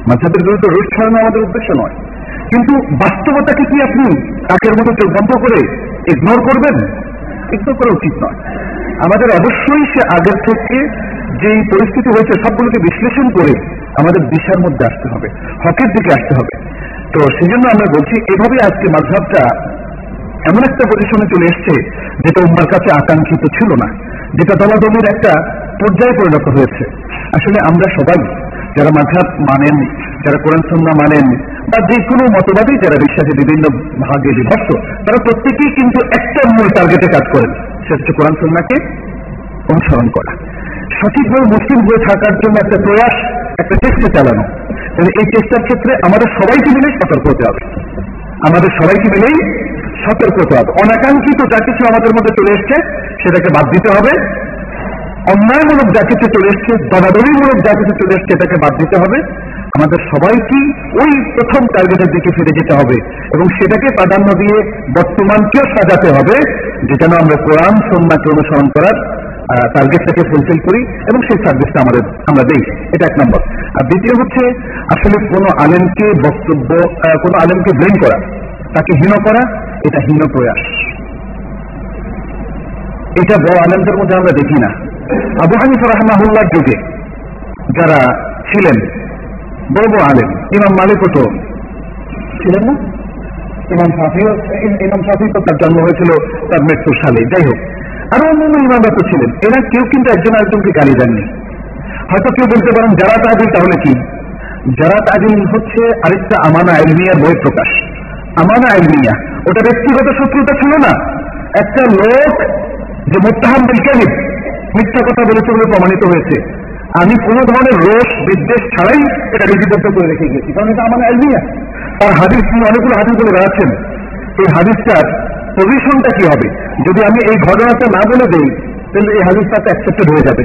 মাঝাবের বিরুদ্ধে রোড ছড়ানো আমাদের উদ্দেশ্য নয়। কিন্তু বাস্তবতাকে কি আপনি তাকের মতো চোখ বন্ধ করে ইগনোর করবেন? ইগনোর করা উচিত নয়। আমাদের অবশ্যই সে আগের থেকে যেই পরিস্থিতি হয়েছে, সবগুলোকে বিশ্লেষণ করে আমাদের দিশার মধ্যে আসতে হবে, হকের দিকে আসতে হবে। তো সেজন্য আমরা বলছি এভাবে আজকে মাঝহাবটা এমন একটা পজিশনে চলে এসছে যেটা উম্মার কাছে আকাঙ্ক্ষিত ছিল না, যেটা দলাদলির একটা পর্যায়ে পরিণত হয়েছে। আসলে আমরা সবাই যারা মাঝহাব মানেন, যারা কোরআন সন্না মানেন, বা যে কোনো মতবাদী যারা বিশ্বাসে বিভিন্ন ভাগে বিভক্ত, তারা প্রত্যেকেই কিন্তু একটা মূল টার্গেটে কাজ করেন। সেটা হচ্ছে কোরআন সন্নাকে অনুসরণ করা। সঠিকভাবে মুসলিম হয়ে থাকার জন্য একটা প্রয়াস একটা চেষ্টা চালানো। তাহলে এই চেষ্টার ক্ষেত্রে আমাদের সবাইকে মিলে সতর্ক হতে হবে। আমাদের সবাইকে মিলেই সতর্ক হতে হবে। অনাকাঙ্ক্ষিত যা কিছু আমাদের মধ্যে চলে এসছে, সেটাকে বাদ দিতে হবে। অন্যায়মূলক যা কিছু চলে এসছে দলাদলিমূলক যা কিছু চলে এসছে এটাকে বাদ দিতে হবে। আমাদের সবাইকে ওই প্রথম টার্গেটের দিকে ফিরে যেতে হবে এবং সেটাকে প্রাধান্য দিয়ে বর্তমানকেও সাজাতে হবে, যে যেন আমরা কোরআন সন্ন্যাকে অনুসরণ করার টার্গেটটাকে ফুলফিল করি এবং সেই সার্ভিসটা আমাদের, আমরা দেই। এটা এক নম্বর। আর দ্বিতীয় হচ্ছে, আসলে কোনো আলেমকে বক্তব্য কোনো আলেমকে ব্লেম করা, তাকে হীন করা, এটা হীন প্রয়াস। এটা বড় আলেমদের মধ্যে আমরা দেখি না। আবু হানিফা রহমাহুল্লার যুগে যারা ছিলেন, বড় বড় আলেম, ইমাম মালিকও তো। ছিলেন না? ইমাম সাফিও ইমাম সাফি তো তার জন্ম হয়েছিল তার মৃত্যুর সালে যাই হোক আরও অন্যান্য ইমামরা তো ছিলেন। এরা কেউ কিন্তু একজন আরেকজনকে গালি দেননি। হয়তো কেউ বলতে পারেন, যারা তাজিল, তাহলে কি? যারা তাজিল হচ্ছে আরেকটা আমানা আইলমিয়ার বই প্রকাশ। আমানা আইলমিয়া, ওটা ব্যক্তিগত শত্রুতা ছিল না। একটা লোক যে মোত্তাহাম বিজ্ঞানী মিথ্যা কথা বলেছে বলে প্রমাণিত হয়েছে। আমি কোন ধরনের রোষ, বিদ্বেষ ছাড়াই এটা লিপিবদ্ধ করে রেখে গেছি কারণ এটা আমার আইলমিয়া। আর হাদিস তিনি অনেকগুলো হাদিস বলে বেড়াচ্ছেন। এই হাদিসটার পজিশনটা কি হবে? যদি আমি এই ঘটনাটা না বলে দেই, তাহলে এই হাদিসটা অ্যাকসেপ্টেড হয়ে যাবে।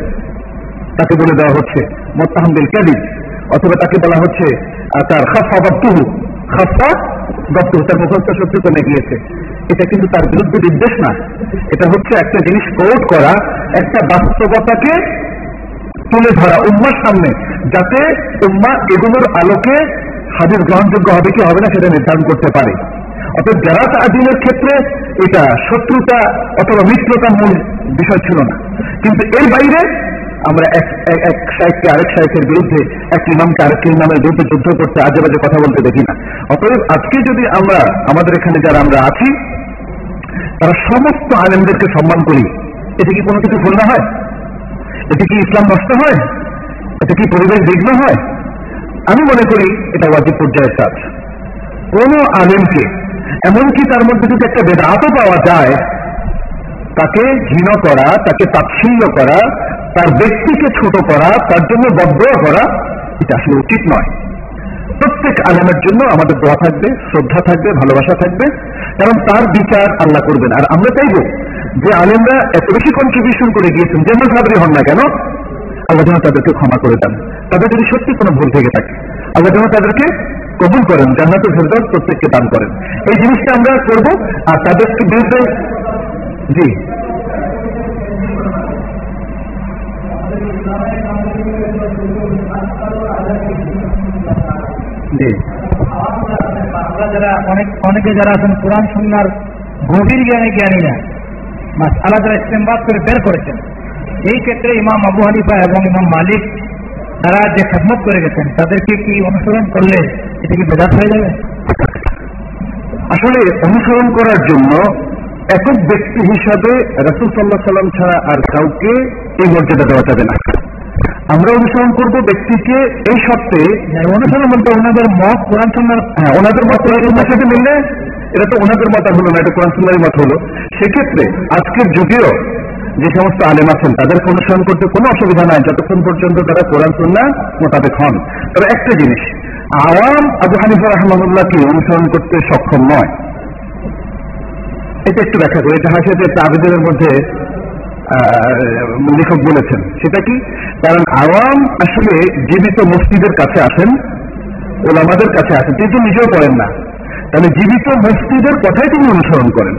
তাকে বলে দেওয়া হচ্ছে মোত্তাহামদিল ক্যাদিব অথবা তাকে বলা হচ্ছে তার খাফা বক্তুহু খাফা বক্তুহু তার মুখস্থ শক্তি কমে গিয়েছে? এটা কিন্তু তার বিরুদ্ধে বিদ্বেষ না। এটা হচ্ছে একটা জিনিস কোট করা, একটা বাস্তবতাকে তুলে ধরা উম্মার সামনে, যাতে উম্মা এগুলোর আলোকে হাদিস গ্রহণযোগ্য হবে কি হবে না সেটা নির্ধারণ করতে পারে। অর্থাৎ যারা আদিনের ক্ষেত্রে, এটা শত্রুতা অথবা মিত্রতা মূল বিষয় ছিল না। কিন্তু এর বাইরে আমরা এক, এক- শাহেককে আরেক শাহেকের বিরুদ্ধে, এক ইমামকে আরেক ইমামের বিরুদ্ধে যুদ্ধ করতে, আজে বাজে কথা বলতে দেখি না। অতএব আজকে যদি আমরা, আমাদের এখানে যারা আমরা আছি, তারা সমস্ত আলেমদেরকে সম্মান করি, এতে কি কোনো কিছু ভুলনা হয়? এতে কি ইসলাম নষ্ট হয়? এতে কি পরিবেশ বিঘ্ন হয়? আমি মনে করি এটা ওয়াজিব পর্যায়ের কাজ। কোন আলেমকে এমনকি তার মধ্যে যদি একটা বেদাতও পাওয়া যায়, তাকে ঘৃণ করা, তাকে তাচ্ছিল্য করা, তার ব্যক্তিকে ছোট করা, তার জন্য বদয়া করা, এটা আসলে উচিত নয়। প্রত্যেক আলেমের জন্য আমাদের দোয়া থাকবে, শ্রদ্ধা থাকবে, ভালোবাসা থাকবে, কারণ তার বিচার আল্লাহ করবেন। আর আমরা চাইব যে আলেমরা এত বেশি কন্ট্রিবিউশন করে গিয়েছেন যেমন ভাবে হন না কেন? আল্লাহ যেন তাদেরকে ক্ষমা করে দেন। তাদের যদি সত্যি কোনো ভুল থেকে থাকে, আল্লাহ যেন তাদেরকে কবুল করেন, জান্নাতুল ফেরদৌস প্রত্যেককে দান করেন। এই জিনিসটা আমরা করব, আর তাদেরকে বিরুদ্ধে জি। জি। যারা অনেক, অনেকে যারা গভীর করে বের করেছেন, এই ক্ষেত্রে ইমাম আবু এবং ইমাম মালিক, তারা যে খেদমত করে গেছেন, তাদেরকে কি অনুসরণ করলে এটা কি বেদাত হয়ে যাবে? আসলে অনুসরণ করার জন্য একক ব্যক্তি হিসাবে রাসুল সাল্লাহ সাল্লাম ছাড়া আর কাউকে এই মর্যাদা দেওয়া যাবে না। আমরা অনুসরণ করব ব্যক্তিকে এই সত্ত্বে অনুসরণ বলতে ওনাদের মত কোরআন সন্ন্যার হ্যাঁ ওনাদের মত কোরআনের সাথে মিললে এটা তো ওনাদের মত হলো না এটা কোরআন সুন্দরী মত হলো। সেক্ষেত্রে আজকের যুগেও যে সমস্ত আলেম আছেন তাদেরকে অনুসরণ করতে কোনো অসুবিধা নাই যতক্ষণ পর্যন্ত তারা কোরআন সুন্না মোতাবেক হন। তবে একটা জিনিস আওয়াম আবু হানিফা রহমানুল্লাহকে অনুসরণ করতে সক্ষম নয়। এটা একটু ব্যাখ্যা করি এটা একটা আবেদনের মধ্যে লেখক বলেছেন। সেটা কি? কারণ আওয়াম আসলে জীবিত মসজিদের কাছে আসেন, ওলামাদের কাছে আসেন। তিনি তো নিজেও করেন না। তাহলে জীবিত মসজিদের কথাই তিনি অনুসরণ করেন।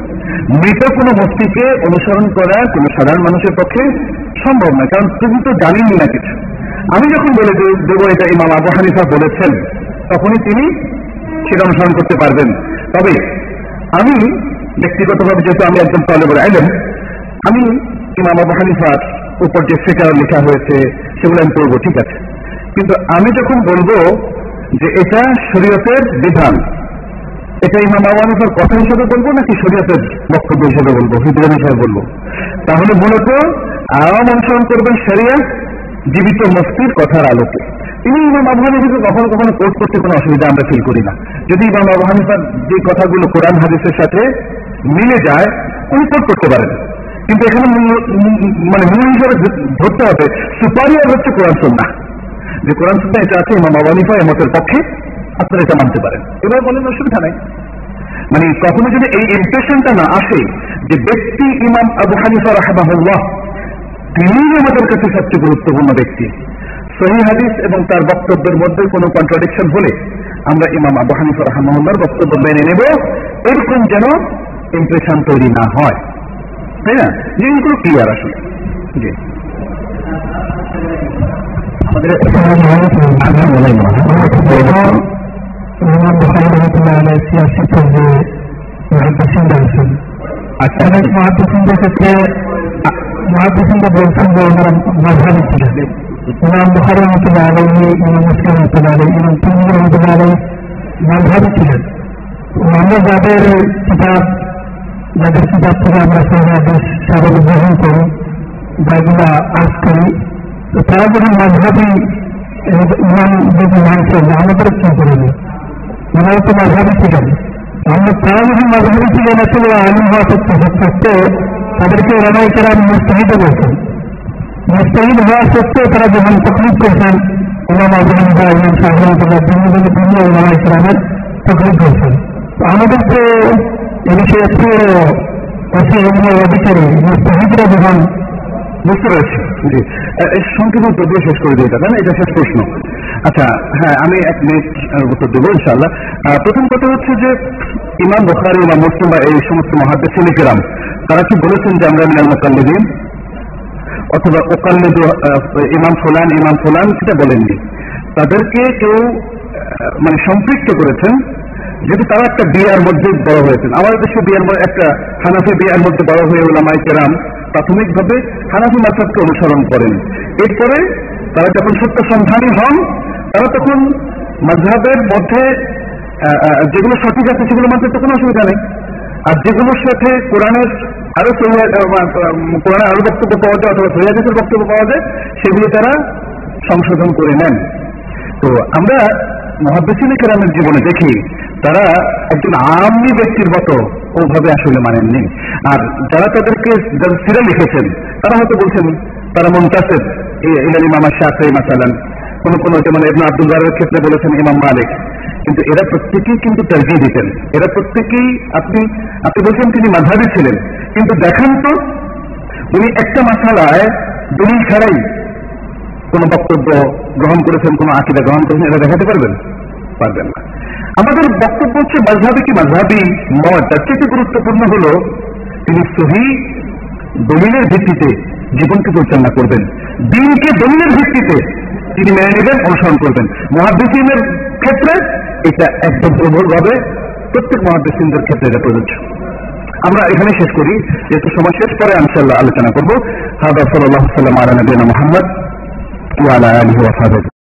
মৃত কোনো মস্তিকে অনুসরণ করা কোনো সাধারণ মানুষের পক্ষে সম্ভব নয়। কারণ তুমি তো জানেনই না কিছু। আমি যখন বলে দেবো এটা ইমাম আবু হানিফা বলেছেন তখনই তিনি সেটা অনুসরণ করতে পারবেন। তবে আমি ব্যক্তিগতভাবে যেহেতু আমি একজন তলেবর আইলেন আমি ইমাম আবু হানিফার উপর যে ফিকার লেখা হয়েছে সেগুলো আমি পড়ব, ঠিক আছে? কিন্তু আমি যখন বলব যে এটা শরীয়তের বিধান, এটা ইমাম আবু হানিফার কথা হিসেবে বলব নাকি শরীয়তের বক্তব্য হিসেবে বলব? হৃদয় হিসেবে বলব। তাহলে মূলত আওয়াম অনুসরণ করবেন শরিয়া জীবিত মস্তির কথার আলোকে। তিনি ইমাম আবু হানিফাকে কখনো কখনো কোর্ট করতে কোনো অসুবিধা আমরা ফিল করি না। যদি ইমাম আবু হানিফার যে কথাগুলো কোরআন হাদিসের সাথে মিলে যায়, উনি কোর্ট করতে পারেন। কিন্তু এখানে মানে মূল হিসেবে ধরতে হবে সুপারিয়ার হচ্ছে কোরআন সন্না যে কোরআন সন্না এটা আছে, ইমাম আবু হানিফা এমতের পক্ষে, আপনারা এটা মানতে পারেন। এবার বলেন অসুবিধা নাই। মানে কখনো যদি এই ইমপ্রেশনটা না আসে যে ব্যক্তি ইমাম আবু হানিফা রাহমাহুল্লাহ তিনি আমাদের কাছে সবচেয়ে গুরুত্বপূর্ণ ব্যক্তি। সহি হাদিস এবং তার বক্তব্যের মধ্যে কোনো কন্ট্রাডিকশন হলে আমরা ইমাম আবু হানিফা রহমার বক্তব্য মেনে নেব। এরকম যেন ইমপ্রেশন তৈরি না হয়। তাই না? জিনিসগুলো ক্লিয়ার আসলে। জি। আমাদের আচ্ছা। অনেক ক্ষেত্রে মহাদ্দিসিনরা বলছেন যে ওনারা মাঝহারি ছিলেন ইমাম বুখারী রহমতুল্লাহ আলাইহি ইমাম মুসলিম রহমতুল্লাহ আলাইহি ইমাম তিরমিজি রহমতুল্লাহ আলাইহি মাঝহারি ছিলেন তো আমরা যাদের কিতাব যাদের কিতাব থেকে আমরা সেই হাদিস সেগুলো গ্রহণ করি বা এগুলো আজ করি তো তারা যখন মাঝহাবি ইমাম যদি মানছেন আমাদের কি করবে ওনারা তো মাঝহাবি ছিলেন আমরা তারা যখন মাঝহাবি ছিলেন আসলে আলিম হওয়া সত্য সত্ত্বেও তাদেরকে রানাইকেরা মুস্তাহিদে বলছেন। মুস্তাহিদ হওয়া সত্ত্বেও তারা যখন তকলিফ করছেন ইমাম আজহান বা ইমাম শাহরুল্লাহ বিভিন্ন বিভিন্ন রানাইকেরামের তকলিফ করছেন তো আমাদের তো এ বিষয়ে পুরো এগুলো অধিকারী মুস্তাহিদরা যখন বুঝতে পেরেছি জি। আহ, এই সংক্ষেপ উত্তর শেষ করে দিয়ে যাবেন এটা শেষ প্রশ্ন। আচ্ছা হ্যাঁ আমি এক মিনিট উত্তর দেবো ইনশাল্লাহ প্রথম কথা হচ্ছে যে, ইমাম বখারি ইমাম মুসলিম বা এই সমস্ত মহাদেশ কেরাম তারা কি বলেছেন যে আমরা মিনাল মোকাল্লিদিন অথবা ওকাল্লেদ ইমাম ফুলান ইমাম ফুলান, সেটা বলেননি। তাদেরকে কেউ মানে সম্পৃক্ত করেছেন, যেহেতু তারা একটা বিয়ার মধ্যে বড় হয়েছেন। আমাদের দেশে বিয়ার একটা হানাফি বিয়ার মধ্যে বড় হয়ে ওলামাই কেরাম প্রাথমিকভাবে হানাফি মাসাবকে অনুসরণ করেন। এরপরে তারা যখন সত্য সন্ধানী হন তারা তখন মাঝহাবের মধ্যে যেগুলো সঠিক আছে সেগুলো মানতে তো কোনো অসুবিধা নেই। আর যেগুলোর সাথে কোরআনের আরও কোরআনের আরও বক্তব্য পাওয়া যায় অথবা সহিদের বক্তব্য পাওয়া যায়, সেগুলো তারা সংশোধন করে নেন। তো আমরা মহাবেসিন কেরামের জীবনে দেখি, তারা একজন আমনি ব্যক্তির মতো ওভাবে আসলে মানেননি। আর যারা তাদেরকে যারা সিরা লিখেছেন, তারা হয়তো বলছেন, তারা মন্তাসের ইলাল ইমাম শাফি মাসালান। কোন কোন যেমন ইবনে আব্দুল বারের ক্ষেত্রে বলেছেন ইমাম মালিক। কিন্তু এরা প্রত্যেকেই কিন্তু তর্জি দিতেন। এরা প্রত্যেকেই আপনি আপনি বলছেন তিনি মাঝাবি ছিলেন। কিন্তু দেখেন তো, উনি একটা মাসালায় দলিল ছাড়াই কোন বক্তব্য গ্রহণ করেছেন, কোন আকিদা গ্রহণ করেছেন, এটা দেখাতে পারবেন? পারবেন না। আমাদের বক্তব্য হচ্ছে মাঝহাবি কি মাঝহাবি মত তার চেয়ে গুরুত্বপূর্ণ হলো তিনি সহি দলিলের ভিত্তিতে জীবনকে পরিচালনা করবেন। দিনকে দলিলের ভিত্তিতে তিনি মেনে নেবেন, অনুসরণ করবেন। মহাদিসিনের ক্ষেত্রে এটা একদম প্রবলভাবে প্রত্যেক মহাদিসিনদের ক্ষেত্রে এটা প্রযোজ্য। আমরা এখানে শেষ করি, যেহেতু সময় শেষ, পরে ইনশাআল্লাহ আলোচনা করব। হাদা সাল্লাহ সাল্লাম আলা নবীনা মোহাম্মদ ওয়ালা আলহি ওয়াসাহাবিহি